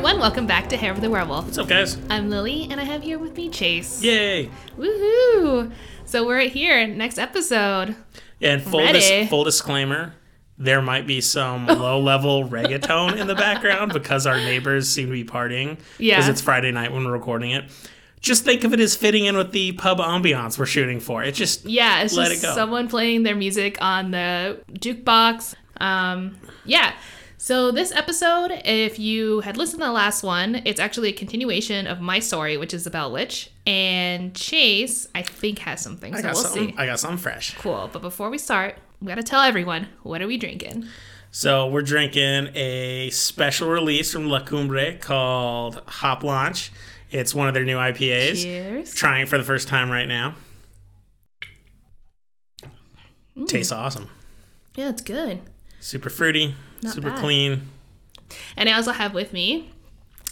everyone, welcome back to Hair of the Werewolf. What's up, guys? I'm Lily, and I have here with me Chase. Yay! Woohoo! So we're here, next episode. Yeah, and full, dis- full disclaimer there might be some low level reggaeton in the background because our neighbors seem to be partying. Yeah. Because it's Friday night when we're recording it. Just think of it as fitting in with the pub ambiance we're shooting for. It just. Yeah, it's Let just it go. someone playing their music on the jukebox. Um, yeah. So this episode, if you had listened to the last one, it's actually a continuation of my story, which is about Witch. And Chase, I think, has something. I got we'll something. see. I got something fresh. Cool. But before we start, we gotta tell everyone what are we drinking? So we're drinking a special release from La Cumbre called Hop Launch. It's one of their new IPAs. Cheers. Trying for the first time right now. Mm. Tastes awesome. Yeah, it's good. Super fruity, Not super bad. clean. And I also have with me,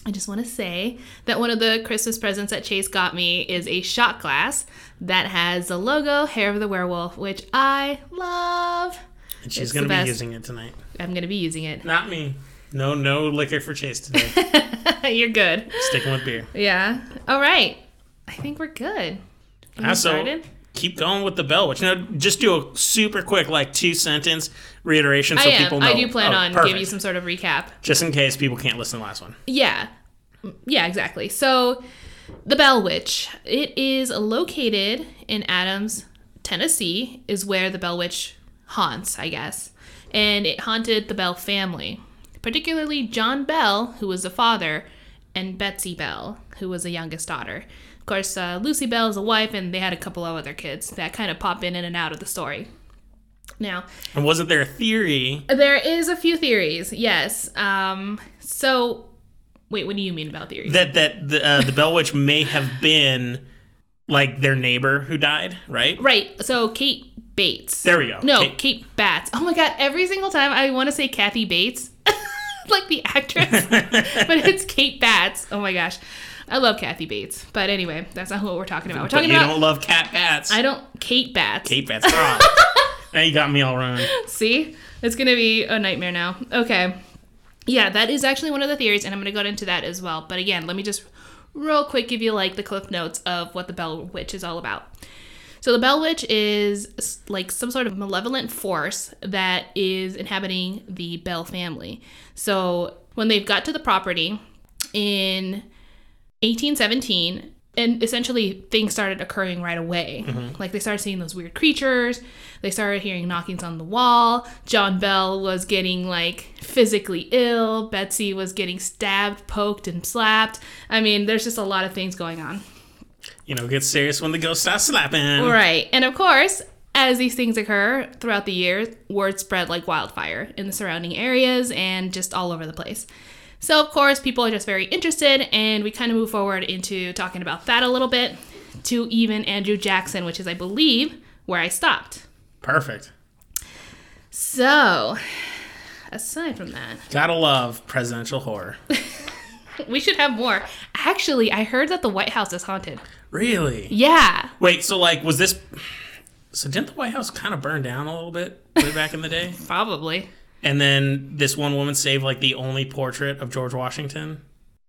I just want to say that one of the Christmas presents that Chase got me is a shot glass that has the logo Hair of the Werewolf, which I love. And she's going to be best. using it tonight. I'm going to be using it. Not me. No, no liquor for Chase today. You're good. Sticking with beer. Yeah. All right. I think we're good. Can Also, keep going with the bell, which now just do a super quick, like two sentence reiteration so I am. people know. I do plan Oh, on perfect. giving you some sort of recap. Just in case people can't listen to the last one. Yeah. Yeah, exactly. So, the Bell Witch, it is located in Adams, Tennessee, is where the Bell Witch haunts, I guess. And it haunted the Bell family, particularly John Bell, who was the father, and Betsy Bell, who was the youngest daughter. Of course, uh, Lucy Bell is a wife, and they had a couple of other kids that kind of pop in and out of the story. Now, And wasn't there a theory? there is a few theories, yes. Um, so, wait, what do you mean about theories? that that the, uh, the Bell Witch may have been like their neighbor who died, right? Right. So Kate Bates. There we go. No, Kate- Kate Batts. Oh my god, every single time I want to say Kathy Bates, like the actress, but it's Kate Batts. Oh my gosh. I love Kathy Bates. But anyway, that's not what we're talking about. We're But talking you about You don't love cat bats. I don't Kate Batts. Kate bats. Now you got me all wrong. See? It's going to be a nightmare now. Okay. Yeah, that is actually one of the theories, and I'm going to go into that as well. But again, let me just real quick give you like the cliff notes of what the Bell Witch is all about. So the Bell Witch is like some sort of malevolent force that is inhabiting the Bell family. So when they've got to the property in 1817 and essentially things started occurring right away. Mm-hmm. Like they started seeing those weird creatures. They started hearing knockings on the wall. John bell was getting like physically ill. Betsy was getting stabbed poked and slapped. I mean there's just a lot of things going on. You know, get serious when the ghost starts slapping. right. And of course as these things occur throughout the years word spread like wildfire in the surrounding areas and just all over the place so of course people are just very interested and we kind of move forward into talking about that a little bit to even andrew jackson which is i believe where i stopped Perfect. so aside from that Gotta love presidential horror. we should have more actually i heard that the white house is haunted Really? yeah Wait, so like, was this? So didn't the White House kind of burn down a little bit way back in the day? probably And then this one woman saved like the only portrait of George Washington,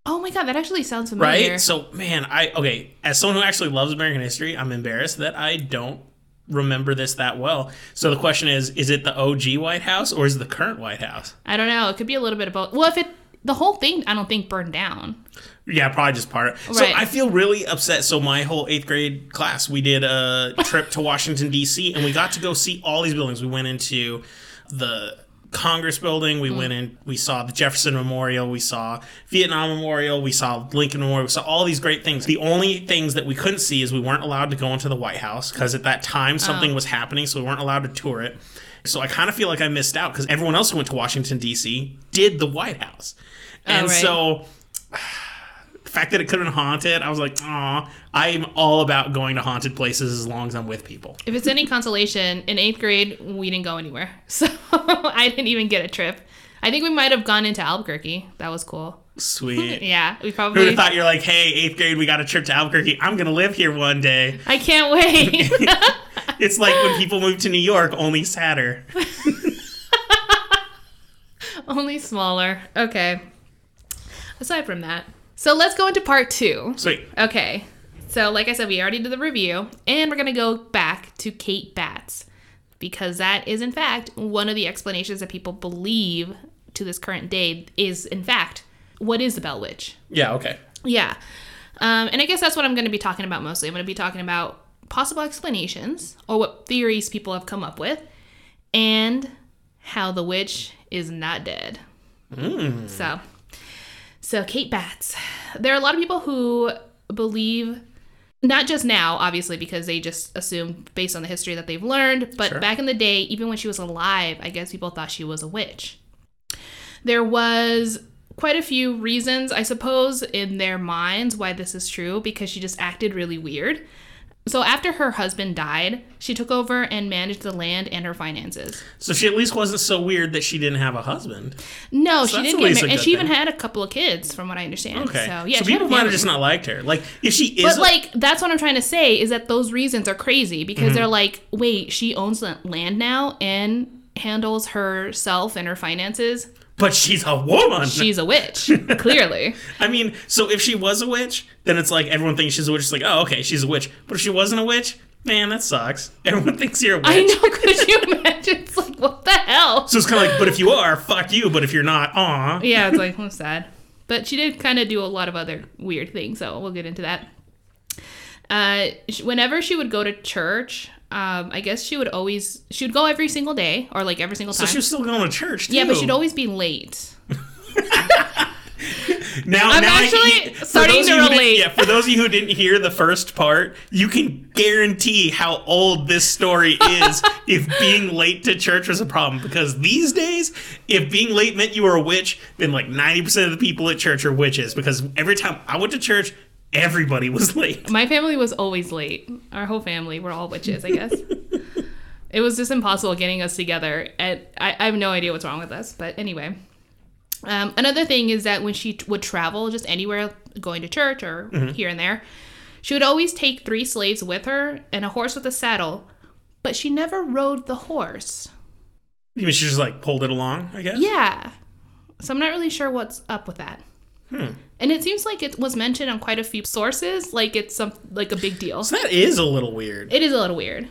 oh my god that actually sounds familiar right? So man, I okay, as someone who actually loves American history, I'm embarrassed that I don't remember this that well. So the question is, is it the OG White House or is it the current White House? I don't know. It could be a little bit of both. Well, if it the whole thing, I don't think burned down. Yeah, probably just part of So I feel really upset. So my whole eighth grade class, we did a trip to Washington D.C. and we got to go see all these buildings. We went into the Congress building. We went in. We saw the Jefferson Memorial. We saw Vietnam Memorial. We saw Lincoln Memorial. We saw all these great things. The only things that we couldn't see is we weren't allowed to go into the White House because at that time oh. something was happening, so we weren't allowed to tour it. So I kind of feel like I missed out because everyone else who went to Washington D.C. did the White House, oh, and right. so the fact that it could have been haunted, I was like, aw, I'm all about going to haunted places as long as I'm with people. If it's any consolation, in eighth grade we didn't go anywhere, so I didn't even get a trip. I think we might have gone into Albuquerque. That was cool. Sweet. Yeah, we Who would probably. have thought you're like, hey, eighth grade, we got a trip to Albuquerque. I'm gonna live here one day. I can't wait. It's like when people move to New York, only sadder. Only smaller. Okay. aside from that. So let's go into part two. Sweet. Okay. So, like I said, we already did the review, and we're going to go back to Kate Batts because that is, in fact, one of the explanations that people believe to this current day is, in fact, what is the Bell Witch? Yeah. Okay. Yeah. Um, and I guess that's what I'm going to be talking about mostly. I'm going to be talking about possible explanations or what theories people have come up with and how the witch is not dead. So, so Kate Batts. There are a lot of people who believe, not just now, obviously, because they just assume based on the history that they've learned, but Sure. back in the day, even when she was alive, I guess people thought she was a witch. There was quite a few reasons, I suppose, in their minds why this is true because she just acted really weird. So after her husband died, she took over and managed the land and her finances. So she at least wasn't so weird that she didn't have a husband. No, So she didn't get married, and she even had a couple of kids, from what I understand. Okay. So yeah, so she had a people might have just not liked her. Like if she is, But a- like that's what I'm trying to say is that those reasons are crazy because Mm-hmm. they're like, wait, she owns the land now and handles herself and her finances. But she's a woman. She's a witch, clearly. I mean, so if she was a witch, then it's like everyone thinks she's a witch. It's like, oh, okay, she's a witch. But if she wasn't a witch, man, that sucks. Everyone thinks you're a witch. I know. Could you imagine? It's like, what the hell? So it's kind of like, but if you are, fuck you. But if you're not, aw. Yeah, it's like, well, sad. But she did kind of do a lot of other weird things, so we'll get into that. Uh, whenever she would go to church, um, I guess she would always she would go every single day or like every single So time. she was still going to church, too. yeah, but she'd always be late. Now, I'm now actually for starting to of you who didn't- relate. Yeah, for those of you who didn't hear the first part, you can guarantee how old this story is if being late to church was a problem. Because these days, if being late meant you were a witch, then like 90% of the people at church are witches. Because every time I went to church, everybody was late. My family was always late. Our whole family were all witches, I guess. it was just impossible getting us together. And I, I have no idea what's wrong with us. But anyway. Um, another thing is that when she t- would travel just anywhere, going to church or here and there, she would always take three slaves with her and a horse with a saddle, but she never rode the horse. You mean she just like pulled it along, I guess? Yeah. So I'm not really sure what's up with that. And it seems like it was mentioned on quite a few sources, like it's some like a big deal. So that is a little weird. It is a little weird.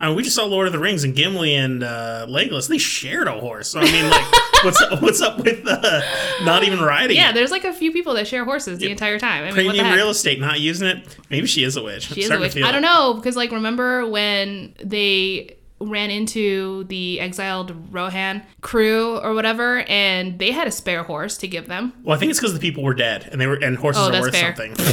I mean, we just saw Lord of the Rings and Gimli and uh, Legolas. They shared a horse. So I mean, like, what's up, what's up with uh, not even riding? Yeah, it? there's like a few people that share horses the entire time. I mean, what premium real estate, not using it. Maybe she is a witch. She is a witch. I don't know because like remember when they ran into the exiled Rohan crew or whatever, and they had a spare horse to give them. Well, I think it's because the people were dead and they were and horses Oh, are worth fair. something.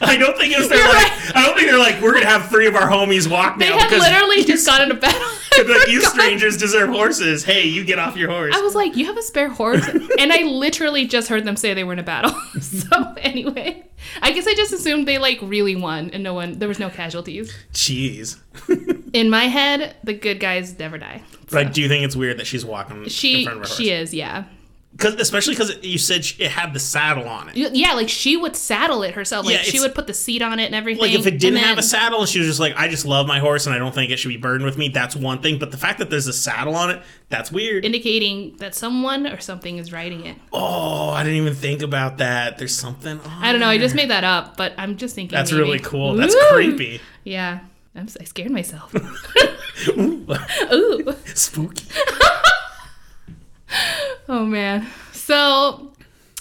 I don't think it was they're You're like right. I don't think they're like we're gonna have three of our homies walk They now had literally just got in a battle. like, you strangers deserve horses. Hey, you get off your horse. I was like, "You have a spare horse," and I literally just heard them say they were in a battle. so anyway, I guess I just assumed they like really won, and no one there was no casualties. Jeez. In my head, the good guys never die. But I do think it's weird that she's walking in She front of her she is, yeah. Cause, especially because you said she- it had the saddle on it. Yeah, like she would saddle it herself. Like Yeah, she would put the seat on it and everything. Like if it didn't and have a saddle and she was just like, I just love my horse and I don't think it should be burdened with me, that's one thing. But the fact that there's a saddle on it, that's weird. indicating that someone or something is riding it. oh, I didn't even think about that. There's something on I don't know. I just made that up, but I'm just thinking. That's maybe. really cool. That's creepy. Yeah, I'm, I scared myself. Ooh, Ooh. spooky. Oh man. So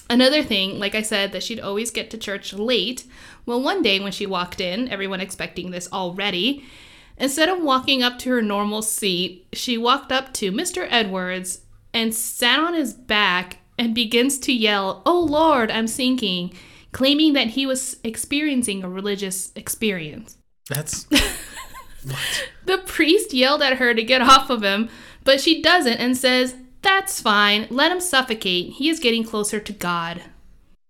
another thing, like I said, that she'd always get to church late. Well, one day when she walked in, everyone expecting this already, instead of walking up to her normal seat, she walked up to Mr. Edwards and sat on his back and begins to yell, "Oh Lord, I'm sinking," claiming that he was experiencing a religious experience. That's what The priest yelled at her to get off of him, but she doesn't and says, That's fine. Let him suffocate. He is getting closer to God.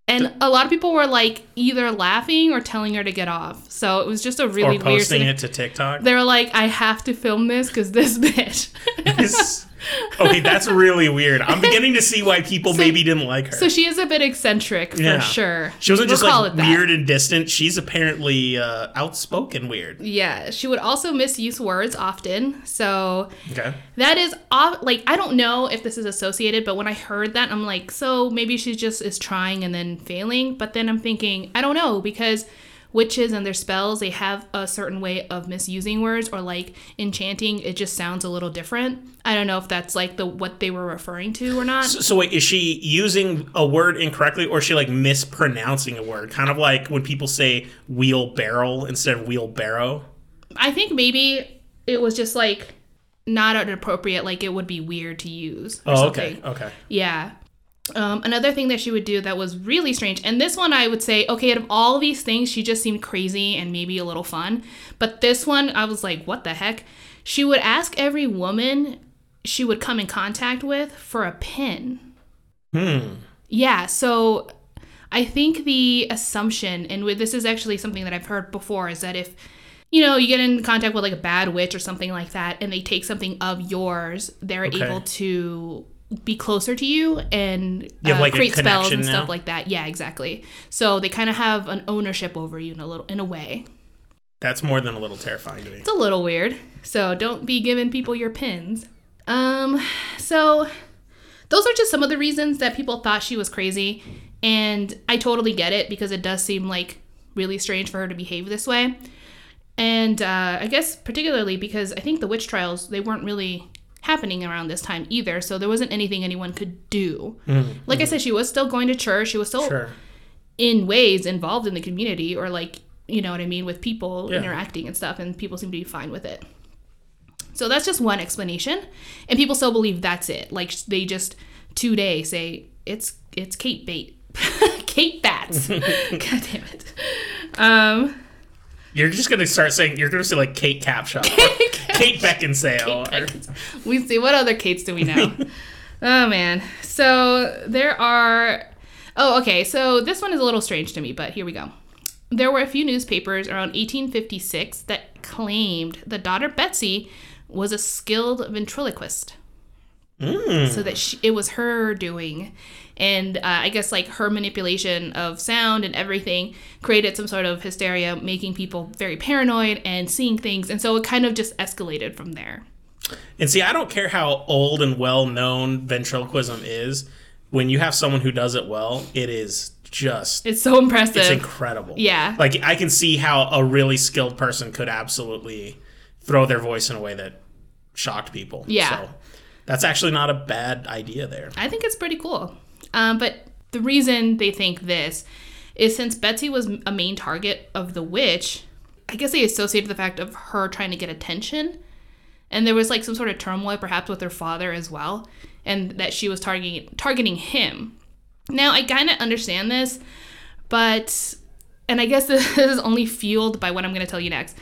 And a lot of people were like either laughing or telling her to get off. So it was just a really or weird posting it to TikTok. They were like, I have to film this because this bitch. It's- Okay, that's really weird. I'm beginning to see why people maybe didn't like her. So she is a bit eccentric for Yeah. sure. she wasn't We'll just like weird and distant. She's apparently uh, outspoken weird. Yeah, she would also misuse words often. So Okay. that is off. Like I don't know if this is associated, but when I heard that, I'm like, so maybe she just is trying and then failing. But then I'm thinking, I don't know because witches and their spells they have a certain way of misusing words or like enchanting it just sounds a little different i don't know if that's like the what they were referring to or not So, so wait, is she using a word incorrectly, or is she like mispronouncing a word? Kind of like when people say wheelbarrow instead of wheelbarrow. I think maybe it was just like not appropriate, like it would be weird to use. Or Oh, something. okay, okay. Yeah. Um, another thing that she would do that was really strange, and this one I would say, okay, out of all these things, she just seemed crazy and maybe a little fun. But this one, I was like, what the heck? She would ask every woman she would come in contact with for a pin. Hmm. Yeah, so I think the assumption, and with, this is actually something that I've heard before, is that if you know you get in contact with like a bad witch or something like that, and they take something of yours, they're Okay. able to be closer to you and You uh, like, create spells and stuff like that. Yeah, exactly. So they kind of have an ownership over you in a little in a way. That's more than a little terrifying to me. It's a little weird. So don't be giving people your pins. Um, so those are just some of the reasons that people thought she was crazy. And I totally get it because it does seem like really strange for her to behave this way. And uh, I guess particularly because I think the witch trials, they weren't really happening around this time either. So there wasn't anything anyone could do. Like I said, she was still going to church. She was still Sure. in ways involved in the community or like you know what i mean with people Yeah. interacting and stuff and people seem to be fine with it so that's just one explanation and people still believe that's it like they just today say it's it's kate bait kate bats god damn it um You're just gonna start saying you're gonna say like Kate Capshaw, Kate Beckinsale. or- we see what other Kates do we know? oh man. So there are. Oh, okay. So this one is a little strange to me, but here we go. There were a few newspapers around 1856 that claimed the daughter Betsy was a skilled ventriloquist. Hmm. So that she, it was her doing. And uh, I guess like her manipulation of sound and everything created some sort of hysteria, making people very paranoid and seeing things. And so it kind of just escalated from there. And see, I don't care how old and well known ventriloquism is. When you have someone who does it well, it is just It's so impressive. it's incredible. Yeah. Like I can see how a really skilled person could absolutely throw their voice in a way that shocked people. Yeah. So that's actually not a bad idea there. I think it's pretty cool. Um, but the reason they think this is since Betsy was a main target of the witch, I guess they associated the fact of her trying to get attention. And there was like some sort of turmoil perhaps with her father as well, and that she was targeting targeting him. Now I kind of understand this, but and I guess this is only fueled by what I'm going to tell you next.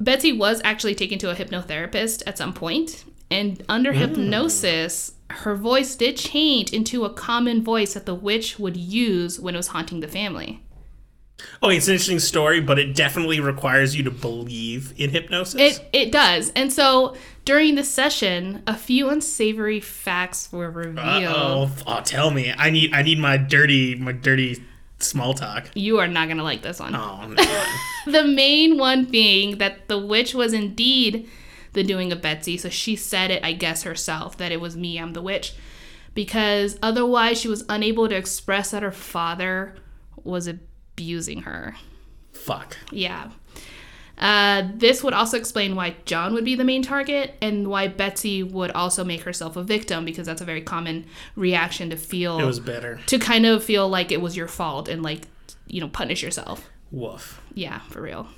Betsy was actually taken to a hypnotherapist at some point, and under hypnosis, her voice did change into a common voice that the witch would use when it was haunting the family. Oh, it's an interesting story, but it definitely requires you to believe in hypnosis. It it does, and so during the session, a few unsavory facts were revealed. oh, oh, tell me. I need I need my dirty my dirty small talk. You are not gonna like this one. Oh, mind. The main one being that the witch was indeed the doing of Betsy, so she said it, I guess, herself that it was me, I'm the witch, because otherwise she was unable to express that her father was abusing her. fuck. Yeah. Uh, this would also explain why John would be the main target and why Betsy would also make herself a victim because that's a very common reaction to feel It was bitter. to kind of feel like it was your fault and like you know punish yourself. Woof. Yeah, for real.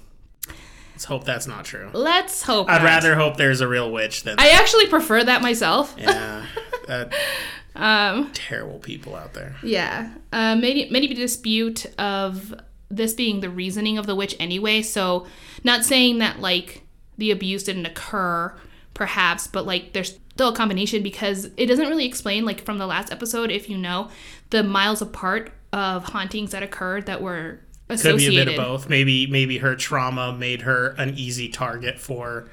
Let's hope that's not true. Let's hope. I'd not. rather hope there's a real witch than I actually prefer that myself. yeah. That Um, terrible people out there. yeah. Uh, many many dispute of this being the reasoning of the witch anyway. So, not saying that like the abuse didn't occur, perhaps, but like there's still a combination because it doesn't really explain like from the last episode, if you know, the miles apart of hauntings that occurred that were Could be a bit of both. Maybe maybe her trauma made her an easy target for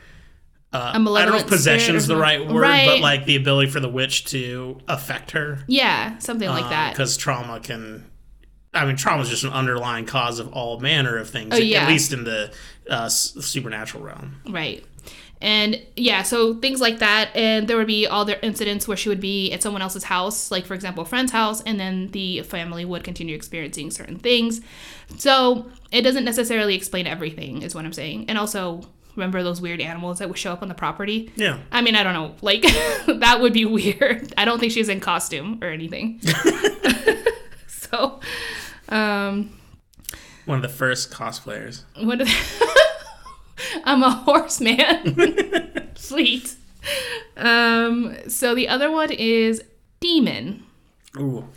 uh, I don't know if possession's the right word, but like the ability for the witch to affect her. Yeah, something like that. Because trauma can. I mean, trauma is just an underlying cause of all manner of things, Oh, yeah. at least in the uh, supernatural realm. Right. And yeah, so things like that. And there would be all their incidents where she would be at someone else's house, like for example, a friend's house, and then the family would continue experiencing certain things. So it doesn't necessarily explain everything, is what I'm saying. And also, remember those weird animals that would show up on the property? Yeah. I mean, I don't know. Like, that would be weird. I don't think she's in costume or anything. so, um, One of the first cosplayers. what? Are I'm a horseman. Sweet. Um, so the other one is demon. Ooh,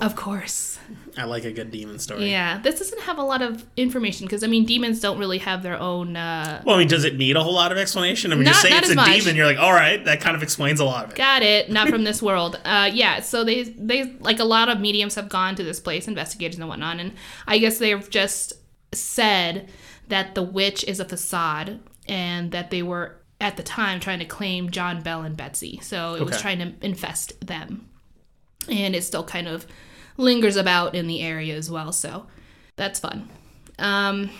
Of course. I like a good demon story. Yeah. This doesn't have a lot of information because I mean demons don't really have their own uh Well, I mean, does it need a whole lot of explanation? I mean, just Not- say it's a much. demon. You're like, all right, that kind of explains a lot of it. Got it. Not from this world. Uh, yeah. So they they like a lot of mediums have gone to this place, investigators and whatnot, and I guess they've just said that the witch is a facade and that they were at the time trying to claim John Bell and Betsy. So it was trying to infest them, and it still kind of lingers about in the area as well. So that's fun. Um,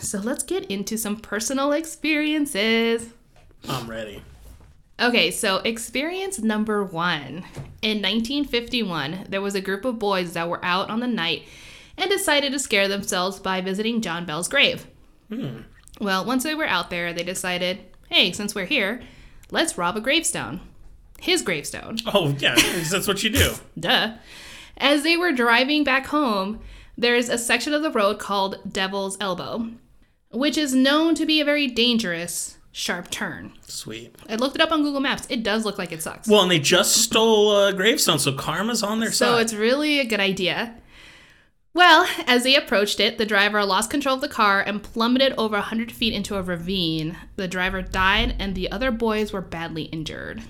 so let's get into some personal experiences. I'm ready. Okay, so experience number one. In 1951, there was a group of boys that were out on the night and decided to scare themselves by visiting John Bell's grave. Hmm. Well, once they were out there, they decided, hey, since we're here, let's rob a gravestone. His gravestone. Oh, yeah, that's what you do. Duh. As they were driving back home, there's a section of the road called Devil's Elbow, which is known to be a very dangerous sharp turn. Sweet. I looked it up on Google Maps. It does look like it sucks. Well, and they just stole a gravestone, so karma's on their So side. So it's really a good idea. Well, as they approached it, the driver lost control of the car and plummeted over 100 feet into a ravine. The driver died, and the other boys were badly injured.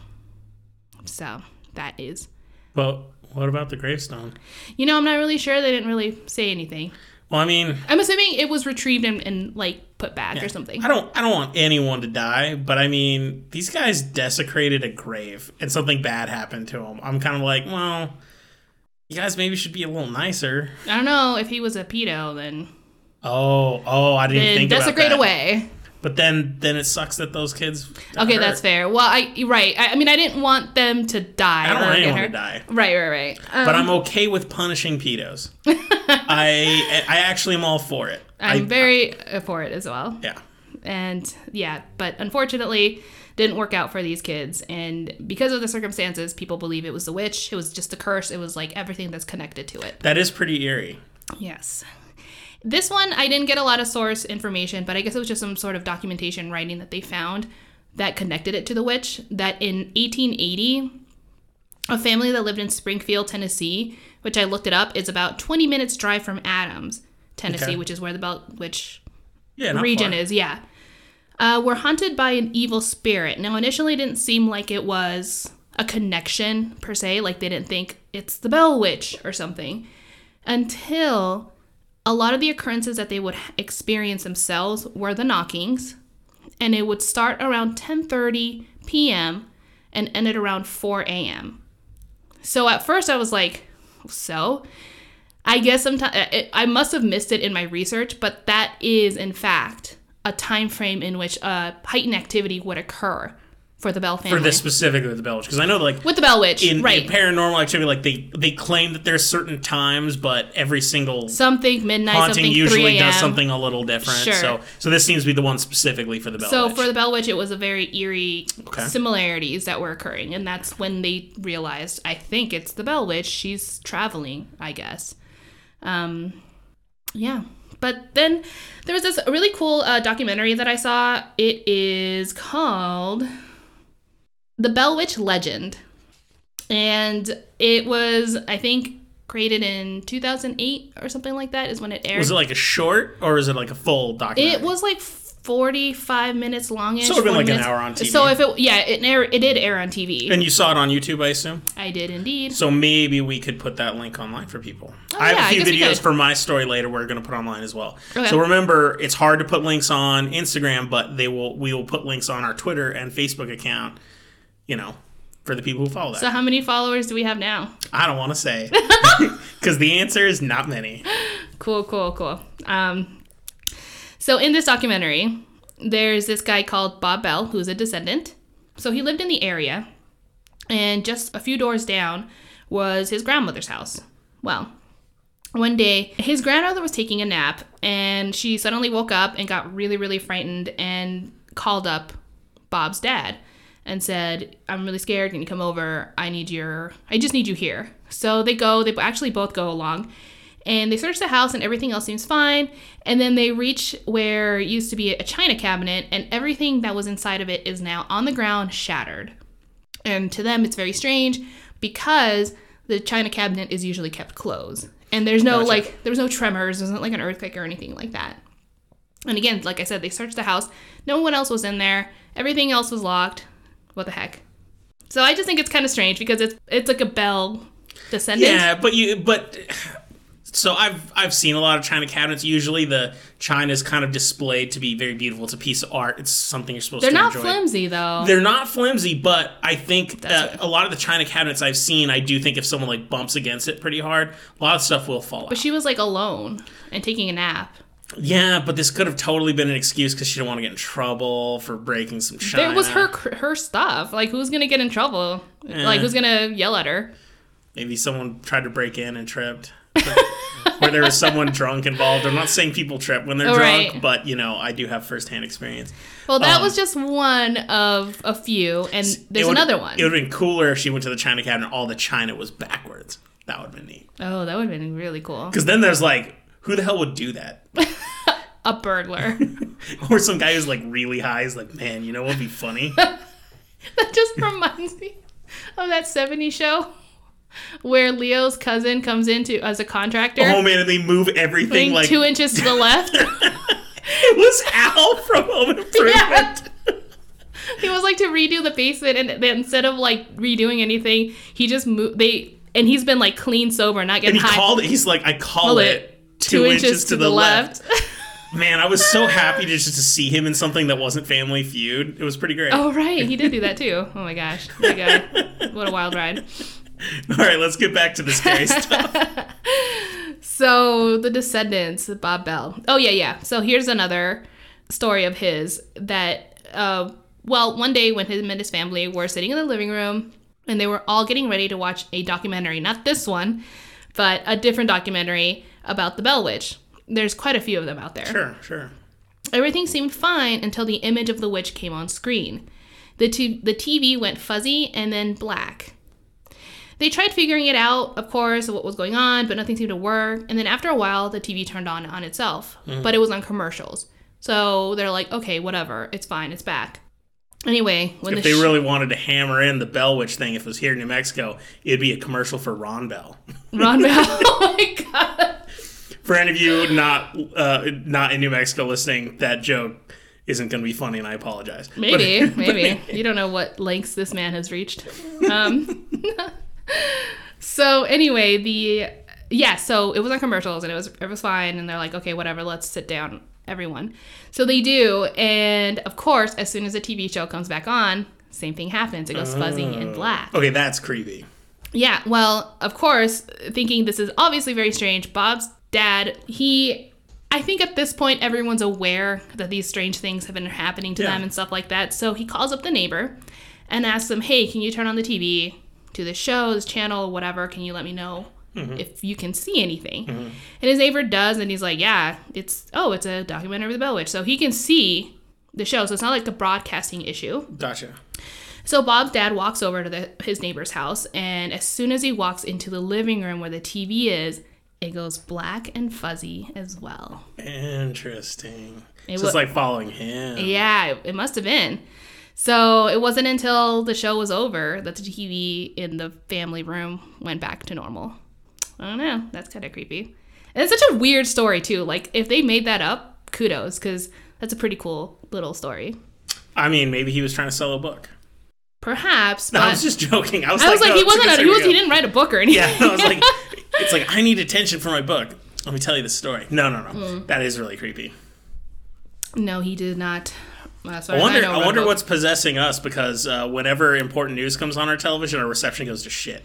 So, that is. Well, what about the gravestone? You know, I'm not really sure. They didn't really say anything. Well, I mean, I'm assuming it was retrieved and, and like, put back or something. I don't I don't want anyone to die, but I mean, these guys desecrated a grave and something bad happened to them. I'm kind of like, well, you guys maybe should be a little nicer. I don't know. If he was a pedo, then, Oh, oh, I didn't then think desecrate about that. away. But then then it sucks that those kids Okay, hurt. that's fair. Well, I right. I, I mean, I didn't want them to die. I don't want anyone to die. Right, right, right. Um, But I'm okay with punishing pedos. I I actually am all for it. I'm I, very uh, for it as well. yeah. And yeah, but unfortunately, didn't work out for these kids. And because of the circumstances, people believe it was the witch. It was just a curse. It was like everything that's connected to it. That is pretty eerie. Yes. This one, I didn't get a lot of source information, but I guess it was just some sort of documentation writing that they found that connected it to the witch. That in 1880, a family that lived in Springfield, Tennessee, which I looked it up, is about 20 minutes drive from Adams, Tennessee, Okay. which is where the Bell Witch Yeah, region far. is, yeah. Uh, were haunted by an evil spirit. Now, initially, it didn't seem like it was a connection per se, like they didn't think it's the Bell Witch or something, until a lot of the occurrences that they would experience themselves were the knockings, and it would start around 10:30 p.m. and ended around 4 a.m. So at first, I was like, so. I guess sometimes I must have missed it in my research, but that is in fact a time frame in which uh, heightened activity would occur for the Bell family. For this specifically with the Bell Witch, because I know like with the Bell Witch, in, right? in paranormal activity, like they they claim that there's certain times, but every single something midnight, haunting something usually does something a little different. Sure. So so this seems to be the one specifically for the Bell So Witch. for the Bell Witch, it was a very eerie Okay. similarities that were occurring, and that's when they realized, I think it's the Bell Witch. She's traveling, I guess. Um, yeah. But then there was this really cool uh, documentary that I saw. It is called The Bell Witch Legend, and it was, I think, created in 2008 or something like that. Is when it aired. was it like a short or is it like a full documentary? It was like 45 minutes long. So it would've been 40 like an hour on TV. So if it, yeah, it, air, it did air on TV. And you saw it on YouTube, I assume. I did indeed. So maybe we could put that link online for people. Oh, I have yeah, a few videos for my story later we're going to put online as well. Okay. So remember, it's hard to put links on Instagram, but they will we will put links on our Twitter and Facebook account, you know, for the people who follow that. So how many followers do we have now? I don't want to say cuz the answer is not many. Cool, cool, cool. Um, so in this documentary, there's this guy called Bob Bell, who's a descendant. So he lived in the area, and just a few doors down was his grandmother's house. Well, one day his grandmother was taking a nap, and she suddenly woke up and got really, really frightened and called up Bob's dad and said, "I'm really scared. Can you come over? I need your. I just need you here." So they go. They actually both go along, and they search the house, and everything else seems fine. And then they reach where it used to be a china cabinet, and everything that was inside of it is now on the ground, shattered. And to them, it's very strange because the china cabinet is usually kept closed, and there's no Gotcha. like there was no tremors, there's not like an earthquake or anything like that. And again, like I said, they searched the house. No one else was in there. Everything else was locked. What the heck? So I just think it's kind of strange because it's it's like a Bell descendant. Yeah, but you but so I've I've seen a lot of china cabinets. Usually the china is kind of displayed to be very beautiful. It's a piece of art. It's something you're supposed to do. They're not enjoy. flimsy though. They're not flimsy, but I think uh, a lot of the china cabinets I've seen, I do think if someone like bumps against it pretty hard, a lot of stuff will fall out. but she was like alone and taking a nap. yeah, but this could have totally been an excuse because she didn't want to get in trouble for breaking some china. It was her her stuff. Like who's gonna get in trouble? Like who's gonna yell at her? Maybe someone tried to break in and tripped. Where there was someone drunk involved. I'm not saying people trip when they're Oh, drunk, but you know, I do have firsthand experience. Well, that Um, was just one of a few, and there's another one. It would have been cooler if she went to the china cabinet and all the china was backwards. That would have been neat. oh, that would have been really cool. Because then there's like, who the hell would do that? A burglar. or some guy who's like really high is like, man, you know what would be funny? that just reminds me of that 70s show where Leo's cousin comes into as a contractor. oh man, and they move everything like two inches to the left. it was Al from Home Improvement. Yeah. he was like to redo the basement, and then instead of like redoing anything, he just moved. They and he's been like clean sober, not getting. And he high. called it. He's like, I call Call it two, inches, to, the, left. left. Man, I was so happy to just to see him in something that wasn't Family Feud. It was pretty great. oh right, he did do that too. Oh my gosh, my god, what a wild ride. All right, let's get back to this scary stuff. So the Descendants, Bob Bell. Oh yeah, yeah. So here's another story of his that, uh, well, one day when him and his family were sitting in the living room and they were all getting ready to watch a documentary, not this one, but a different documentary about the Bell Witch. There's quite a few of them out there. Sure, sure. Everything seemed fine until the image of the witch came on screen. The, t- the TV went fuzzy and then black. They tried figuring it out, of course, what was going on, but nothing seemed to work. And then after a while, the TV turned on on itself, but it was on commercials. So they're like, okay, whatever, it's fine, it's back. Anyway, when If the they sh- really wanted to hammer in the Bell Witch thing, if it was here in New Mexico, it'd be a commercial for Ron Bell. Ron Bell, oh my god, For any of you not uh, not in New Mexico listening, that joke isn't going to be funny, and I apologize. maybe, But- maybe you don't know what lengths this man has reached. Um, so anyway, the yeah, so it was on commercials and it was it was fine, and they're like, okay, whatever, let's sit down, everyone. So they do, and of course, as soon as the TV show comes back on, same thing happens. It goes fuzzy and oh. black. okay, that's creepy. Yeah, well, of course, thinking this is obviously very strange, Bob's dad, he I think at this point everyone's aware that these strange things have been happening to Yeah. them and stuff like that. So he calls up the neighbor and asks them, "Hey, can you turn on the TV to the show, this channel, whatever? Can you let me know mm-hmm. if you can see anything?" Mm-hmm. And his neighbor does, and he's like, "Yeah, it's oh, it's a documentary of the Bell Witch, so he can see the show. So it's not like a broadcasting issue." Gotcha. So Bob's dad walks over to the, his neighbor's house, and as soon as he walks into the living room where the TV is, it goes black and fuzzy as well. Interesting. It so it's like following him. Yeah, it, it must have been. So it wasn't until the show was over that the TV in the family room went back to normal. I don't know. That's kind of creepy. And it's such a weird story too. Like if they made that up, kudos, because That's a pretty cool little story. I mean, maybe he was trying to sell a book. Perhaps, No, but I was just joking. I was, I was like, no, he wasn't. A, he was. He didn't write a book or anything. Yeah, I was like, it's like I need attention for my book. Let me tell you the story. No, no, no. Hmm. That is really creepy. no, he did not. Far I wonder. know, I, wonder what's possessing us because uh, whenever important news comes on our television, our reception goes to shit.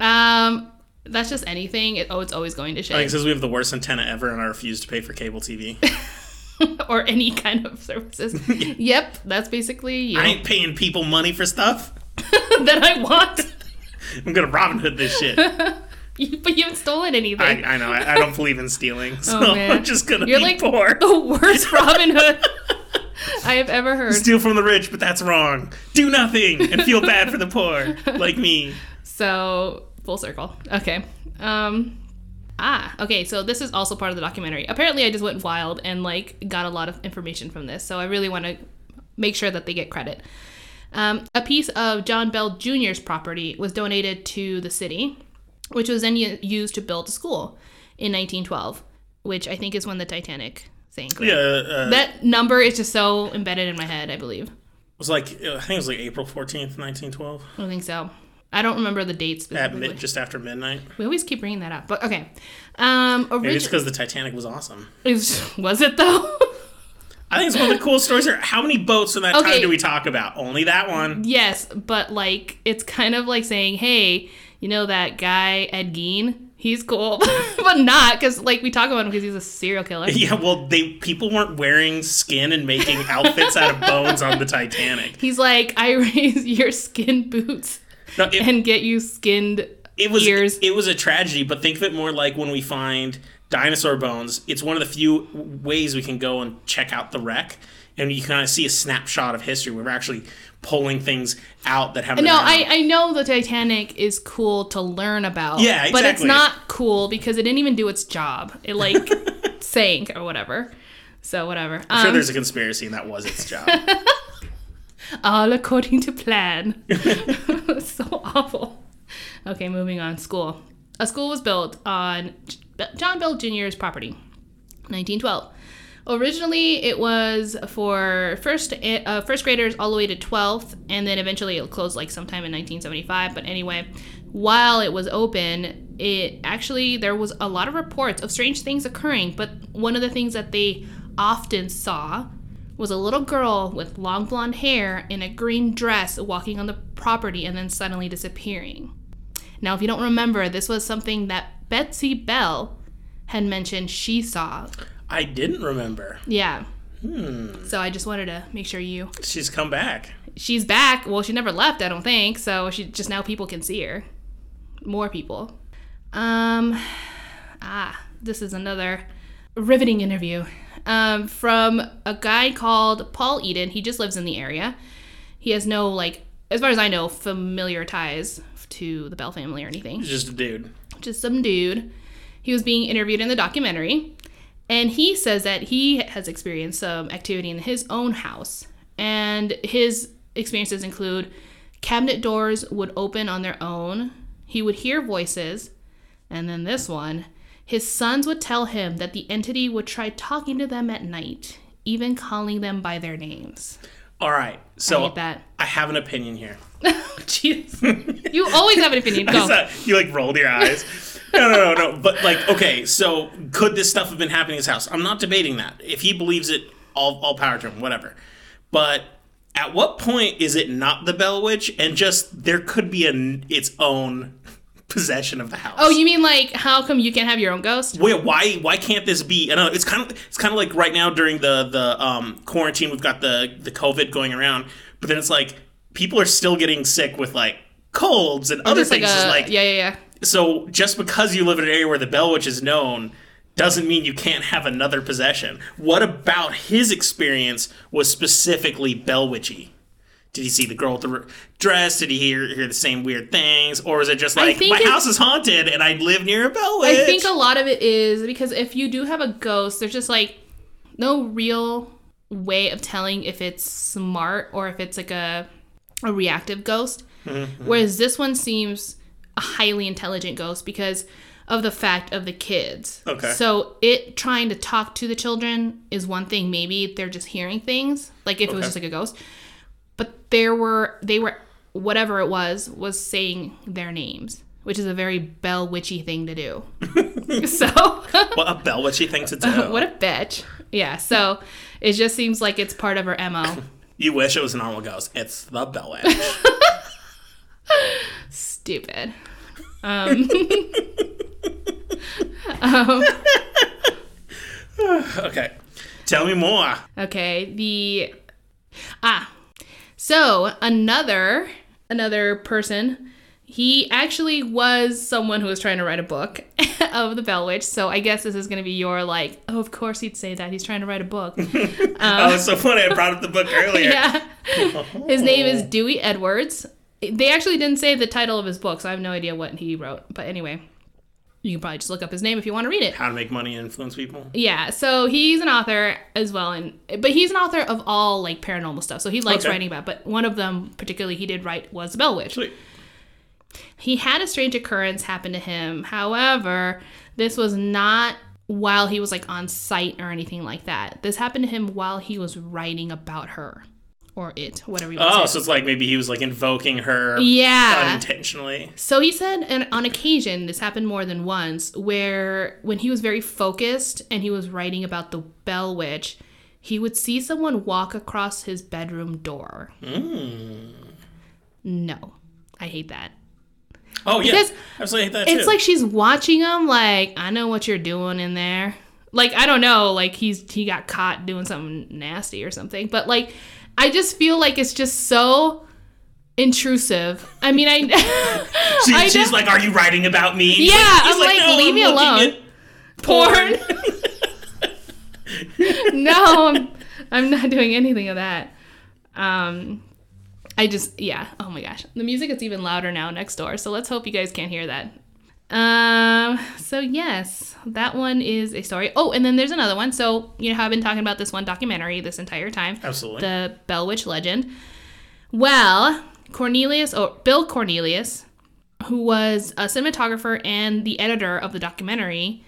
Um, that's just anything. It, oh, it's always going to I think shit since we have the worst antenna ever, and I refuse to pay for cable TV. or any kind of services. yep, that's basically you. I ain't paying people money for stuff. that I want. I'm gonna Robin Hood this shit. You, but you haven't stolen anything. I, I know. I, I don't believe in stealing, so Oh. I'm just gonna You're be like poor. the worst Robin Hood I have ever heard. Steal from the rich, but that's wrong. Do nothing and feel bad for the poor, like me. So full circle. Okay. Um. Ah. Okay. So this is also part of the documentary. Apparently, I just went wild and like got a lot of information from this. So I really want to make sure that they get credit. Um, a piece of John Bell Jr.'s property was donated to the city, which was then used to build a school in 1912, which I think is when the Titanic sank. Yeah, uh, That number is just so embedded in my head. I believe. it was like I think it was like April 14th, 1912, I don't think so. I don't remember the dates at mid, just after midnight. We always keep bringing that up, but okay. Um, Maybe it's because the Titanic was awesome. It was, was it though? I think it's one of the coolest stories. Here. How many boats from that Okay. time do we talk about? Only that one. yes, but like it's kind of like saying, "Hey, you know that guy Ed Gein? He's cool," but not because like we talk about him because he's a serial killer. Yeah, well, they people weren't wearing skin and making outfits out of bones on the Titanic. He's like, "I raise your skin boots No, it, and get you skinned it was ears." it was a tragedy, but think of it more like when we find dinosaur bones. It's one of the few ways we can go and check out the wreck, and you kind of see a snapshot of history. Where we're actually pulling things out that have No, I, I know the Titanic is cool to learn about. Yeah, exactly. But it's not cool because it didn't even do its job. It like sank or whatever. So whatever. I'm sure Um, there's a conspiracy, and that was its job. all according to plan. so awful. Okay, moving on. School. A school was built on John Bell Jr.'s property, 1912. Originally, it was for first uh, first graders all the way to 12th, and then eventually it closed like sometime in 1975. But anyway, while it was open, it actually there was a lot of reports of strange things occurring. But one of the things that they often saw was a little girl with long blonde hair in a green dress walking on the property and then suddenly disappearing. Now, if you don't remember, this was something that Betsy Bell had mentioned she saw. I didn't remember. Yeah. So I just wanted to make sure you. She's come back. She's back. Well, she never left, I don't think. So she just now people can see her. More people. Um. Ah, this is another riveting interview um, from a guy called Paul Eden. He just lives in the area. He has no like, as far as I know, familiar ties to the Bell family or anything just a dude. just some dude. He was being interviewed in the documentary, and he says that he has experienced some activity in his own house. And his experiences include cabinet doors would open on their own, he would hear voices, and then this one his sons would tell him that the entity would try talking to them at night, even calling them by their names. All right. So I. I have an opinion here. Oh, jeez. you always have an opinion. Go. you like rolled your eyes. No, no, no, no. But like, okay, so could this stuff have been happening in his house? I'm not debating that. If he believes it, all, all power to him, whatever. But at what point is it not the Bell Witch and just there could be an its own possession of the house? Oh, you mean like how come you can't have your own ghost? Wait, why why can't this be? I know it's kind of it's kind of like right now during the the um, quarantine, we've got the the COVID going around, but then it's like people are still getting sick with like colds and other like things. It's a like yeah, yeah, yeah. So just because you live in an area where the Bell Witch is known doesn't mean you can't have another possession. What about his experience was specifically Bell Witchy? Did he see the girl with the dress? Did he hear, hear the same weird things? Or is it just like, my house is haunted and I live near a Bell Witch? I think a lot of it is because if you do have a ghost, there's just like no real way of telling if it's smart or if it's like a a reactive ghost. Mm-hmm. Whereas this one seems a highly intelligent ghost because of the fact of the kids. Okay. So it trying to talk to the children is one thing. Maybe they're just hearing things, like if it was just like a ghost. But there were they were whatever it was was saying their names, which is a very Bell Witchy thing to do. so What a bell witchy thing to do. what a bitch. Yeah. So it just seems like it's part of her mo. you wish it was a normal ghost. It's the bell witch. Stupid. Um, okay. Tell me more. Okay, the ah, so another another person. He actually was someone who was trying to write a book of the Bell Witch. So I guess this is going to be your like, oh, of course he'd say that he's trying to write a book. oh, it's so funny. I brought up the book earlier. yeah, his name is Dewey Edwards. They actually didn't say the title of his book, so I have no idea what he wrote. But anyway, you can probably just look up his name if you want to read it. How to make money and influence people. Yeah, so he's an author as well, and but he's an author of all like paranormal stuff. So he likes Okay. writing about. But one of them particularly he did write was the Bell Witch. Sweet. He had a strange occurrence happen to him. However, this was not while he was like on site or anything like that. This happened to him while he was writing about her or it, whatever you want Oh, to say. so it's like maybe he was like invoking her Yeah. unintentionally. So he said, and on occasion, this happened more than once, where when he was very focused and he was writing about the Bell Witch, he would see someone walk across his bedroom door. Hmm. No, I hate that. Oh yeah, Because I was like that It's too. like she's watching him, like, I know what you're doing in there. Like, I don't know, like he's he got caught doing something nasty or something. But like, I just feel like it's just so intrusive. I mean, I She- I she's like, "Are you writing about me?" Yeah, he's I'm like, "No, leave I'm me alone." at porn. no, I'm, I'm not doing anything of that. Um, I just, yeah. Oh my gosh. The music is even louder now next door. So let's hope you guys can't hear that. Um, so yes, that one is a story. Oh, and then there's another one. So, you know how I've been talking about this one documentary this entire time Absolutely. the Bell Witch legend. Well, Cornelius, or Bill Cornelius, who was a cinematographer and the editor of the documentary,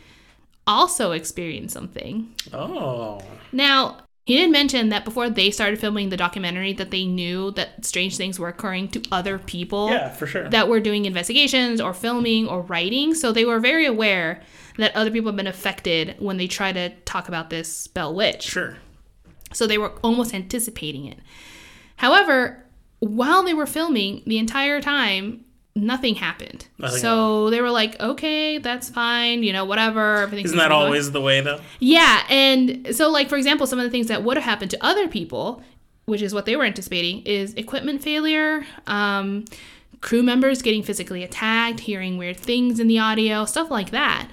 also experienced something. oh, Now, he did mention that before they started filming the documentary that they knew that strange things were occurring to other people yeah, for sure. that were doing investigations or filming or writing. So they were very aware that other people have been affected when they try to talk about this Bell Witch. sure. So they were almost anticipating it. However, while they were filming the entire time, nothing happened. Nothing so they were like, okay, that's fine, you know, whatever. Everything's Isn't that going." always the way though? Yeah. And so, like, for example, some of the things that would have happened to other people, which is what they were anticipating, is equipment failure, um, crew members getting physically attacked, hearing weird things in the audio, stuff like that.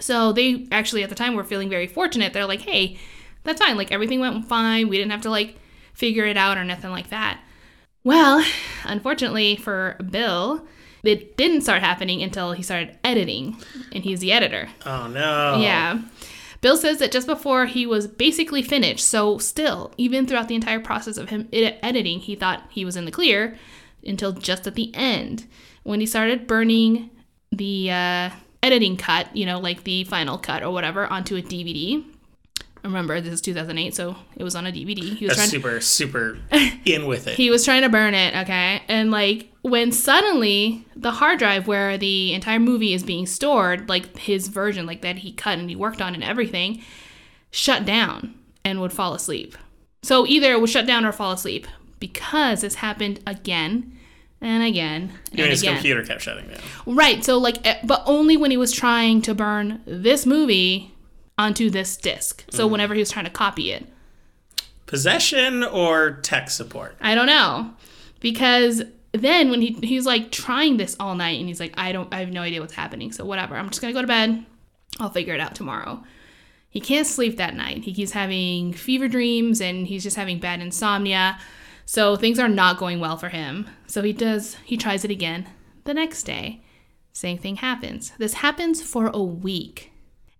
So they actually at the time were feeling very fortunate. They're like, hey, that's fine. Like everything went fine. We didn't have to like figure it out or nothing like that. Well, unfortunately for Bill, it didn't start happening until he started editing, and he's the editor. Oh no. Yeah. Bill says that just before he was basically finished, so still, even throughout the entire process of him ed- editing, he thought he was in the clear until just at the end when he started burning the uh, editing cut, you know, like the final cut or whatever, onto a DVD. Remember, this is 2008, so it was on a DVD. He was That's super, super in with it. he was trying to burn it, okay? And like when suddenly the hard drive where the entire movie is being stored, like his version, like that he cut and he worked on and everything, shut down and would fall asleep. So either it would shut down or fall asleep because this happened again and again and Even his again. computer kept shutting down. Right. So like, eh, but only when he was trying to burn this movie onto this disc. So Mm-hmm. whenever he was trying to copy it. Possession or tech support? I don't know. Because then when he he's like trying this all night and he's like, I don't I have no idea what's happening. So whatever. I'm just gonna go to bed. I'll figure it out tomorrow. He can't sleep that night. He keeps having fever dreams and he's just having bad insomnia. So things are not going well for him. So he does he tries it again the next day. Same thing happens. This happens for a week.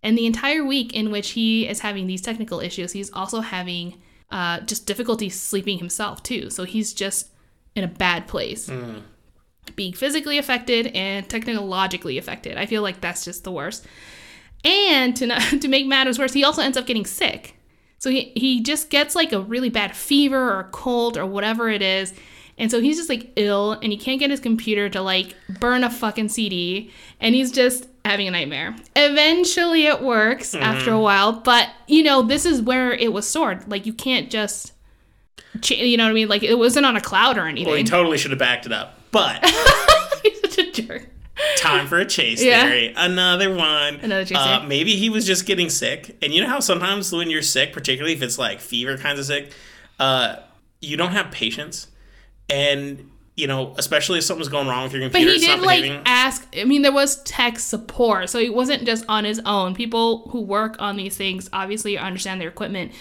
And the entire week in which he is having these technical issues, he's also having uh, just difficulty sleeping himself too. So he's just in a bad place. being physically affected and technologically affected. I feel like that's just the worst. And to not, to make matters worse, he also ends up getting sick. So he, he just gets like a really bad fever or a cold or whatever it is. And so he's just like ill and he can't get his computer to like burn a fucking CD and he's just having a nightmare. Eventually it works after a while, but you know, this is where it was stored. Like you can't just cha- you know what I mean? Like it wasn't on a cloud or anything. Well, he totally should have backed it up. But he's such a jerk. time for a chase Yeah. theory. Another one. Another chase uh. Maybe he was just getting sick. And you know how sometimes when you're sick, particularly if it's like fever kinds of sick, uh, you don't have patience. And, you know, especially if something's going wrong with your computer. But he did like behaving. ask. I mean, there was tech support, so he wasn't just on his own. People who work on these things obviously understand their equipment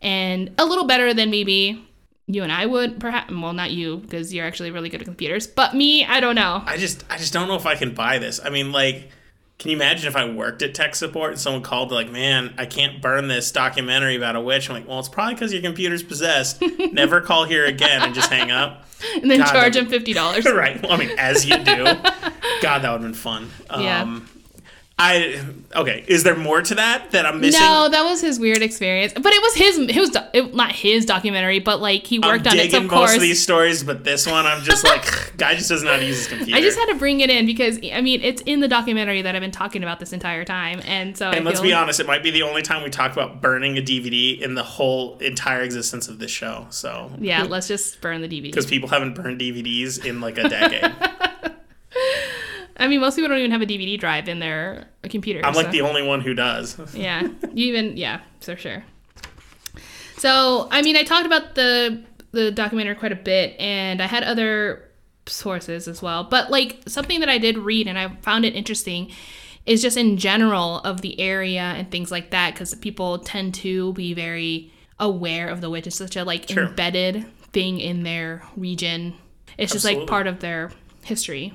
and a little better than maybe you and I would, perhaps. Well, not you because you're actually really good at computers, but me, I don't know. I just I just don't know if I can buy this. I mean, like, can you imagine if I worked at tech support and someone called like, "Man, I can't burn this documentary about a witch." I'm like, "Well, it's probably because your computer's possessed. Never call here again," and just hang up. And then God, charge him fifty dollars. right. Well, I mean, as you do. God, that would have been fun. Yeah. Um, I okay. Is there more to that that I'm missing? No, that was his weird experience, but it was his. It was it, not his documentary, but like he I'm worked on it. So digging of most of these stories, but this one, I'm just like, guy just doesn't know how to use his computer. I just had to bring it in because I mean it's in the documentary that I've been talking about this entire time, and so I and let's feel- be honest, it might be the only time we talk about burning a DVD in the whole entire existence of this show. So Yeah, let's just burn the DVD. because people haven't burned DVDs in like a decade. I mean, most people don't even have a DVD drive in their computer. I'm like so- the only one who does. yeah, you even yeah, for sure. So I mean, I talked about the the documentary quite a bit, and I had other sources as well. But like something that I did read and I found it interesting is just in general of the area and things like that, because people tend to be very aware of the witch. It's such a like Sure. embedded thing in their region. It's just like part of their history.